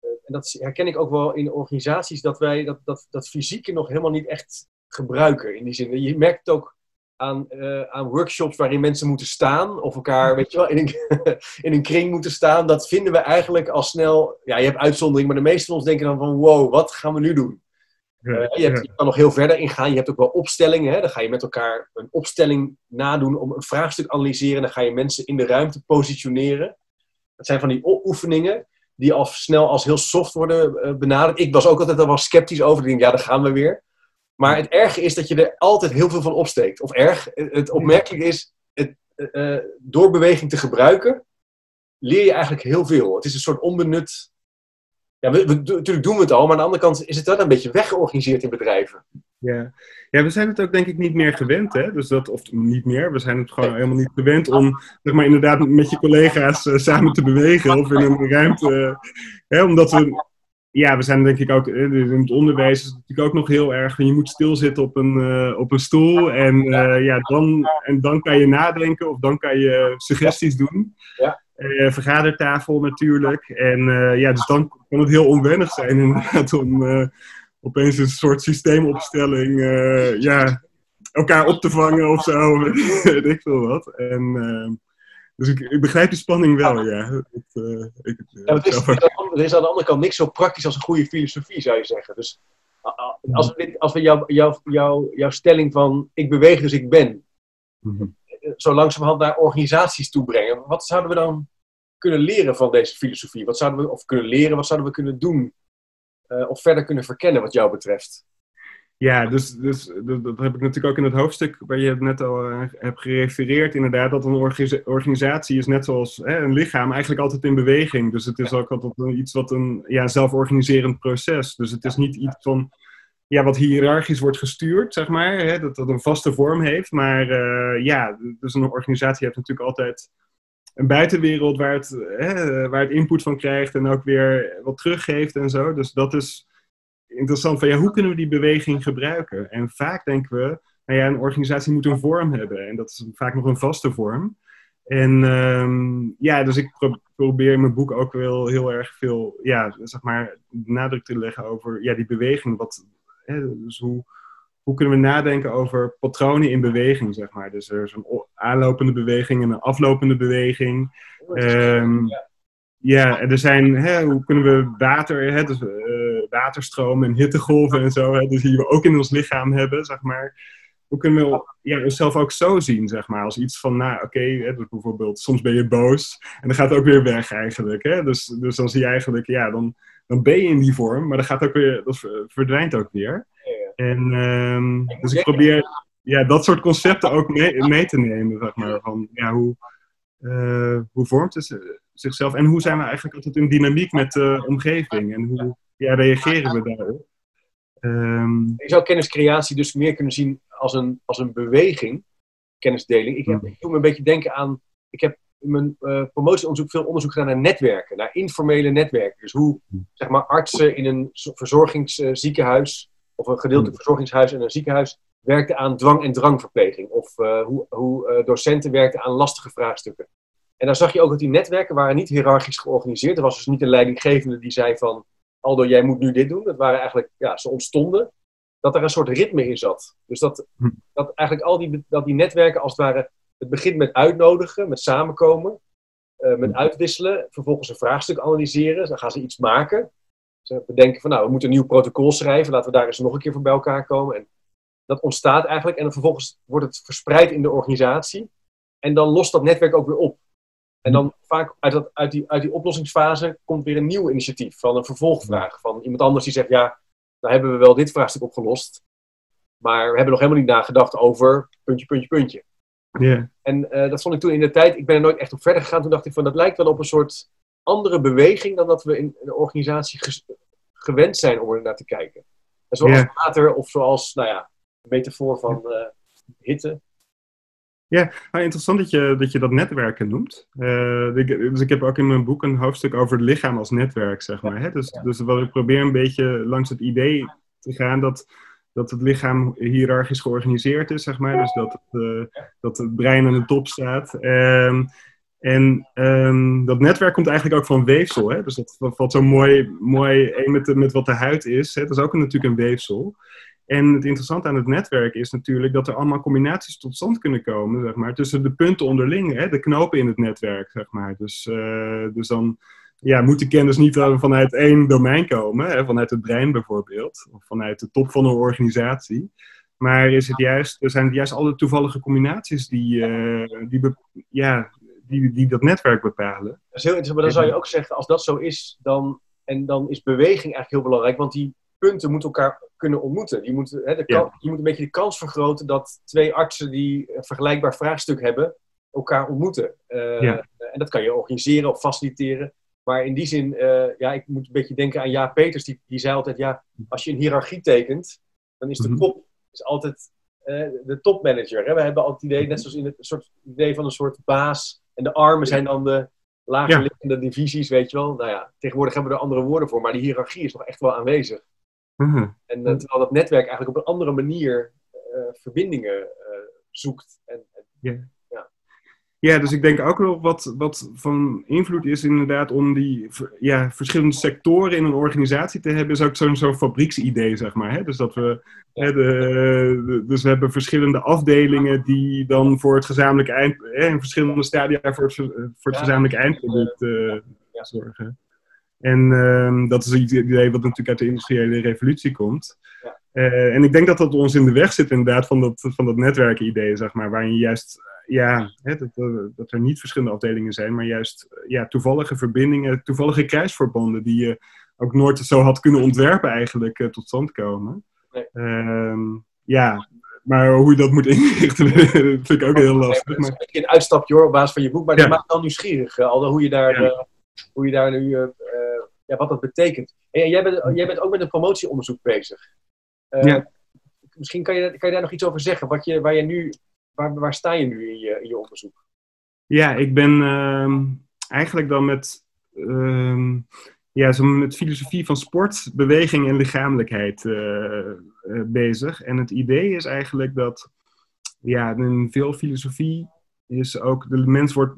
En dat herken ik ook wel in organisaties, dat wij dat, dat, dat fysieke nog helemaal niet echt gebruiken. In die zin, je merkt het ook aan, uh, aan workshops waarin mensen moeten staan, of elkaar, weet je wel, in een, *laughs* in een kring moeten staan. Dat vinden we eigenlijk al snel. Ja, je hebt uitzondering, maar de meesten van ons denken dan van: wow, wat gaan we nu doen? Uh, je, hebt, je kan nog heel verder ingaan. Je hebt ook wel opstellingen. Hè? Dan ga je met elkaar een opstelling nadoen om een vraagstuk analyseren. Dan ga je mensen in de ruimte positioneren. Dat zijn van die oefeningen die al snel als heel soft worden uh, benaderd. Ik was ook altijd al wel sceptisch over. Ik denk, ja, daar gaan we weer. Maar het erge is dat je er altijd heel veel van opsteekt. Of erg. Het opmerkelijk is, het, uh, door beweging te gebruiken, leer je eigenlijk heel veel. Het is een soort onbenut. Ja, we, we, natuurlijk doen we het al, maar aan de andere kant is het wel een beetje weggeorganiseerd in bedrijven. Ja. ja, we zijn het ook denk ik niet meer gewend, hè? Dus dat, of niet meer, we zijn het gewoon helemaal niet gewend om, zeg maar, inderdaad met je collega's uh, samen te bewegen of in een ruimte. Hè, omdat we, ja, we zijn denk ik ook, in het onderwijs is het natuurlijk ook nog heel erg, je moet stilzitten op een, uh, op een stoel en, ja, dan, en dan kan je nadenken of dan kan je suggesties doen. Ja. Uh, vergadertafel natuurlijk. En ja, dus dan kan het heel onwennig zijn inderdaad om opeens een soort systeemopstelling ja, elkaar op te vangen of zo. *laughs* weet ik veel wat. En, dus ik, ik, begrijp die spanning wel, ja. Het, ik, ja het is, er is aan de andere kant niks zo praktisch als een goede filosofie, zou je zeggen. Dus Als we, dit, als we jouw jou, jou, jouw stelling van ik beweeg dus ik ben, Mhm. zo langzamerhand naar organisaties toe brengen, wat zouden we dan kunnen leren van deze filosofie? Wat zouden we, of kunnen leren, wat zouden we kunnen doen? eh, of verder kunnen verkennen wat jou betreft? Ja, dus, dus dat, dat heb ik natuurlijk ook in het hoofdstuk waar je het net al eh, hebt gerefereerd. Inderdaad, dat een organisa- organisatie is net zoals hè, een lichaam eigenlijk altijd in beweging. Dus het is ook altijd iets wat een ja, zelforganiserend proces. Dus het is niet iets van ja, wat hiërarchisch wordt gestuurd, zeg maar. Hè, dat dat een vaste vorm heeft. Maar eh, ja, dus een organisatie heeft natuurlijk altijd een buitenwereld waar het, hè, waar het input van krijgt en ook weer wat teruggeeft en zo. Dus dat is interessant van ja, hoe kunnen we die beweging gebruiken? En vaak denken we, nou ja, een organisatie moet een vorm hebben. En dat is vaak nog een vaste vorm. En ehm, ja, dus ik pro- probeer in mijn boek ook wel heel erg veel, ja, zeg maar, nadruk te leggen over ja, die beweging. Wat, hè, dus hoe, hoe kunnen we nadenken over patronen in beweging, zeg maar. Dus er is een aanlopende beweging en een aflopende beweging. Ja. Ja, en er zijn, hè, hoe kunnen we water, hè, dus, eh, waterstromen en hittegolven en zo, hè, dus die we ook in ons lichaam hebben, zeg maar. Hoe kunnen we ja, onszelf ook zo zien, zeg maar, als iets van, nou, oké, dus bijvoorbeeld, soms ben je boos en dan gaat het ook weer weg eigenlijk, hè. Dus, dus dan zie je eigenlijk, ja, dan, dan ben je in die vorm, maar dan gaat ook weer, dat ver- verdwijnt ook weer. En, ehm, dus ik probeer ja, dat soort concepten ook mee, mee te nemen, zeg maar, van, ja, hoe, eh, hoe vormt het zi- zichzelf en hoe zijn we eigenlijk altijd in dynamiek met de omgeving en hoe ja, reageren we daarop? Ehm, Je zou kenniscreatie dus meer kunnen zien als een, als een beweging, kennisdeling. Ik, heb, Hmm. ik doe me een beetje denken aan, ik heb in mijn eh, promotieonderzoek veel onderzoek gedaan naar netwerken, naar informele netwerken. Dus hoe Hmm. zeg maar, artsen in een zo- verzorgingsziekenhuis of een gedeeltelijk Hmm. verzorgingshuis en een ziekenhuis werkten aan dwang- en drangverpleging. Of eh, hoe, hoe eh, docenten werkten aan lastige vraagstukken. En dan zag je ook dat die netwerken waren niet hiërarchisch georganiseerd. Er was dus niet een leidinggevende die zei van, Aldo, jij moet nu dit doen. Dat waren eigenlijk, ja, ze ontstonden. Dat er een soort ritme in zat. Dus dat, Hm. dat eigenlijk al die, dat die netwerken als het ware, het begint met uitnodigen, met samenkomen, eh, met Hm. uitwisselen, vervolgens een vraagstuk analyseren. Dan gaan ze iets maken. Ze bedenken van, nou, we moeten een nieuw protocol schrijven. Laten we daar eens nog een keer voor bij elkaar komen. En dat ontstaat eigenlijk. En dan vervolgens wordt het verspreid in de organisatie. En dan lost dat netwerk ook weer op. En dan vaak uit, dat, uit, die, uit die oplossingsfase komt weer een nieuw initiatief. Van een vervolgvraag. Van iemand anders die zegt, ja, nou hebben we wel dit vraagstuk opgelost. Maar we hebben nog helemaal niet nagedacht over puntje, puntje, puntje. ja. En eh, dat vond ik toen in de tijd, ik ben er nooit echt op verder gegaan. Toen dacht ik van, dat lijkt wel op een soort andere beweging dan dat we in een organisatie gewend zijn om er naar te kijken. En zoals Ja. water of zoals, nou ja, metafoor van eh, hitte. Nou, interessant dat je, dat je dat netwerken noemt. Eh, ik, dus ik heb ook in mijn boek een hoofdstuk over het lichaam als netwerk, zeg maar. Hè? Dus, dus wat ik probeer een beetje langs het idee te gaan dat, dat het lichaam hiërarchisch georganiseerd is, zeg maar. Dus dat het, eh, dat het brein aan de top staat. Ehm, en ehm, dat netwerk komt eigenlijk ook van weefsel. Hè? Dus dat valt zo mooi, mooi een met, de- met wat de huid is. Hè? Dat is ook natuurlijk een weefsel. En het interessante aan het netwerk is natuurlijk dat er allemaal combinaties tot stand kunnen komen, zeg maar, tussen de punten onderling, hè, de knopen in het netwerk, zeg maar. Dus, eh, dus dan ja, moet de kennis niet vanuit één domein komen, hè, vanuit het brein bijvoorbeeld, of vanuit de top van een organisatie. Maar is het juist, er zijn het juist alle toevallige combinaties die, eh, die, ja, die, die dat netwerk bepalen. Dat is heel interessant, maar dan zou je ook zeggen, als dat zo is, dan, en dan is beweging eigenlijk heel belangrijk, want die punten moeten elkaar kunnen ontmoeten. Die moeten, hè, de Ja. je moet een beetje de kans vergroten dat twee artsen die een vergelijkbaar vraagstuk hebben, elkaar ontmoeten. Eh, Ja. En dat kan je organiseren of faciliteren. Maar in die zin, eh, ja, ik moet een beetje denken aan Jaap Peters, die, die zei altijd, ja, als je een hiërarchie tekent, dan is de Mhm. top is altijd eh, de topmanager. Hè? We hebben altijd het idee, net zoals in het soort idee van een soort baas, en de armen zijn dan de lager Ja. liggende divisies, weet je wel. Nou ja, tegenwoordig hebben we er andere woorden voor, maar die hiërarchie is nog echt wel aanwezig. Mhm. En eh, terwijl dat netwerk eigenlijk op een andere manier eh, verbindingen eh, zoekt. En, en Ja, dus ik denk ook wel wat, wat van invloed is inderdaad om die ja, verschillende sectoren in een organisatie te hebben, is ook zo'n zo'n fabrieksidee, zeg maar. Hè? Dus dat we, hè, de, de- dus we hebben verschillende afdelingen die dan voor het gezamenlijke eind, hè, in verschillende stadia voor het, voor het Ja. gezamenlijke eindproduct Ja. zorgen. En ehm, dat is het idee wat natuurlijk uit de industriële revolutie komt. Ja. en ik denk dat dat ons in de weg zit inderdaad van dat, van dat netwerkidee, zeg maar, waarin je juist ja, hè, dat, dat, er niet verschillende afdelingen zijn, maar juist ja, toevallige verbindingen, toevallige kruisverbanden die je ook nooit zo had kunnen ontwerpen eigenlijk uh, tot stand komen. Nee. Ehm, ja, maar hoe je dat moet *laughs* inrichten, vind ik ook heel lastig. Maar... Een, een uitstapje hoor, op basis van je boek, maar dat maakt wel nieuwsgierig, uh, hoe je daar, uh, hoe je daar nu, ja, wat dat betekent. En jij bent, jij bent ook met een promotieonderzoek bezig. ja. Misschien kan je, kan je daar nog iets over zeggen, wat je, waar je nu waar, waar sta je nu in je, in je onderzoek? Ja, ik ben uh, eigenlijk dan met, uh, ja, zo met filosofie van sport, beweging en lichamelijkheid uh, bezig. En het idee is eigenlijk dat ja, in veel filosofie is ook de mens wordt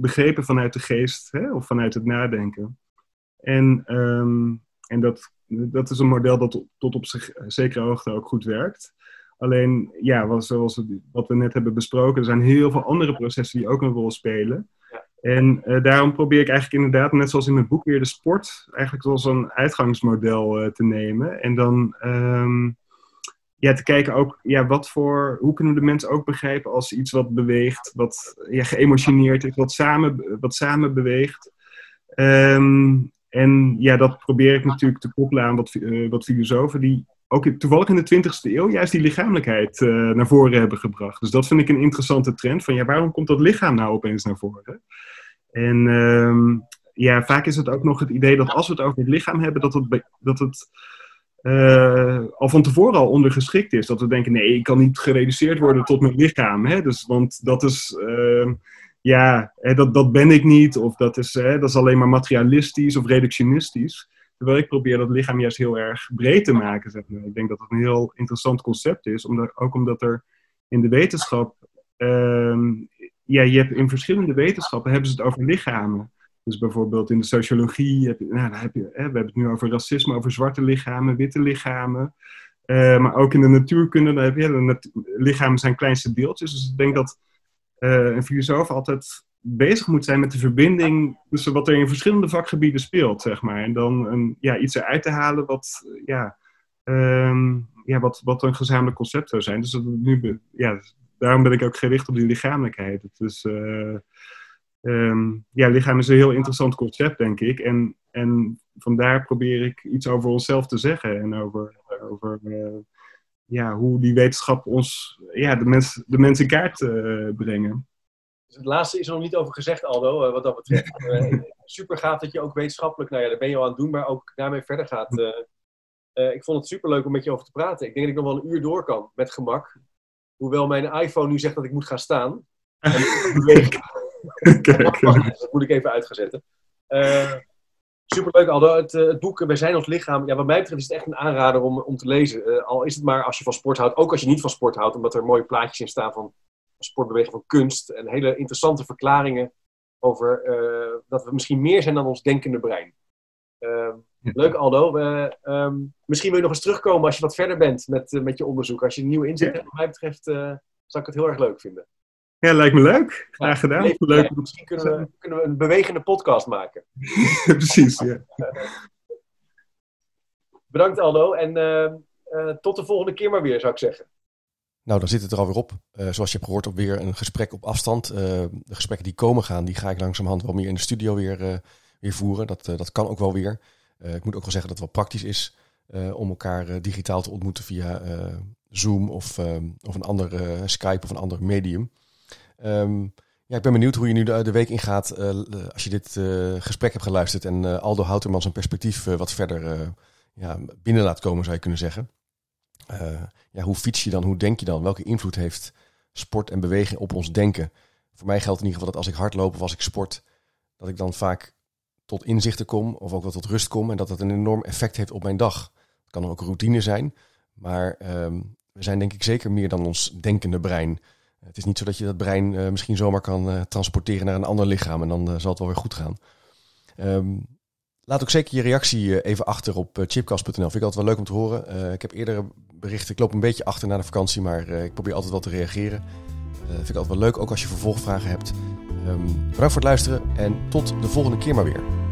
begrepen vanuit de geest hè, of vanuit het nadenken. En, um, en dat, dat is een model dat tot op zich, zekere hoogte ook goed werkt. Alleen, ja, zoals wat we net hebben besproken, er zijn heel veel andere processen die ook een rol spelen. En uh, daarom probeer ik eigenlijk inderdaad, net zoals in het boek, weer de sport eigenlijk als een uitgangsmodel uh, te nemen. En dan um, ja, te kijken ook, ja, wat voor, hoe kunnen de mensen ook begrijpen als iets wat beweegt, wat ja, geëmotioneerd is, wat samen, wat samen beweegt. Um, en ja, dat probeer ik natuurlijk te koppelen aan wat, uh, wat filosofen die ook toevallig in de 20e eeuw juist die lichamelijkheid uh, naar voren hebben gebracht. Dus dat vind ik een interessante trend. Van ja, waarom komt dat lichaam nou opeens naar voren? En uh, ja, vaak is het ook nog het idee dat als we het over het lichaam hebben, dat het, dat het uh, al van tevoren al ondergeschikt is. Dat we denken, nee, ik kan niet gereduceerd worden tot mijn lichaam. Hè? Dus, want dat is, uh, ja, dat, dat ben ik niet. Of dat is, dat is alleen maar materialistisch of reductionistisch. Terwijl ik probeer dat lichaam juist heel erg breed te maken. Zeg maar. Ik denk dat het een heel interessant concept is, omdat, ook omdat er in de wetenschap, uh, ja, je hebt in verschillende wetenschappen hebben ze het over lichamen. Dus bijvoorbeeld in de sociologie, heb je, nou, heb je, hè, we hebben het nu over racisme, over zwarte lichamen, witte lichamen. Uh, maar ook in de natuurkunde, dan heb je, de lichamen zijn kleinste deeltjes. Dus ik denk dat een filosoof altijd bezig moet zijn met de verbinding tussen wat er in verschillende vakgebieden speelt, zeg maar. En dan een, ja, iets eruit te halen wat, ja, um, ja, wat, wat een gezamenlijk concept zou zijn. Dus dat nu, ja, daarom ben ik ook gericht op die lichamelijkheid. Dus ja, lichaam is een heel interessant concept, denk ik. En, en vandaar probeer ik iets over onszelf te zeggen en over, over uh, ja, hoe die wetenschap ons, ja, de mens, de mens in kaart uh, brengen. Dus het laatste is er nog niet over gezegd, Aldo, uh, wat dat betreft. Uh, *laughs* super gaaf dat je ook wetenschappelijk, nou ja, daar ben je al aan het doen, maar ook daarmee verder gaat. Uh, ik vond het super leuk om met je over te praten. Ik denk dat ik nog wel een uur door kan, met gemak. Hoewel mijn iPhone nu zegt dat ik moet gaan staan. *laughs* dat moet ik even uitgezetten. Super leuk, Aldo. Het, het, boek Wij zijn ons lichaam. Ja, wat mij betreft is het echt een aanrader om, om te lezen. al is het maar als je van sport houdt. Ook als je niet van sport houdt, omdat er mooie plaatjes in staan van sportbeweging van kunst. En hele interessante verklaringen over uh, dat we misschien meer zijn dan ons denkende brein. Uh, leuk Aldo. Uh, misschien wil je nog eens terugkomen als je wat verder bent met, met je onderzoek. Als je een nieuwe inzet hebt, wat mij betreft, zou ik het heel erg leuk vinden. Ja, lijkt me leuk. Graag gedaan. leuk. Misschien kunnen we, kunnen we een bewegende podcast maken. *laughs* Precies, ja. *laughs* Bedankt Aldo en tot de volgende keer maar weer, zou ik zeggen. Nou, dan zit het er alweer op. Uh, zoals je hebt gehoord, op weer een gesprek op afstand. Uh, de gesprekken die komen gaan, die ga ik langzamerhand wel meer in de studio weer, uh, weer voeren. Dat, dat kan ook wel weer. ik moet ook wel zeggen dat het wel praktisch is om elkaar digitaal te ontmoeten via Zoom of, of een ander Skype of een ander medium. Um, ja, ik ben benieuwd hoe je nu de, week ingaat als je dit gesprek hebt geluisterd en Aldo Houterman zijn perspectief wat verder ja, binnen laat komen, zou je kunnen zeggen. Uh, ja, hoe fiets je dan? Hoe denk je dan? Welke invloed heeft sport en beweging op ons denken? Voor mij geldt in ieder geval dat als ik hardloop of als ik sport, dat ik dan vaak tot inzichten kom of ook wel tot rust kom en dat dat een enorm effect heeft op mijn dag. Het kan ook routine zijn, maar um, we zijn denk ik zeker meer dan ons denkende brein. Het is niet zo dat je dat brein uh, misschien zomaar kan uh, transporteren naar een ander lichaam en dan uh, zal het wel weer goed gaan. Um, Laat ook zeker je reactie even achter op chipcast.nl. Vind ik altijd wel leuk om te horen. ik heb eerder berichten. Ik loop een beetje achter na de vakantie, maar ik probeer altijd wel te reageren. Vind ik altijd wel leuk, ook als je vervolgvragen hebt. Um, bedankt voor het luisteren en tot de volgende keer maar weer.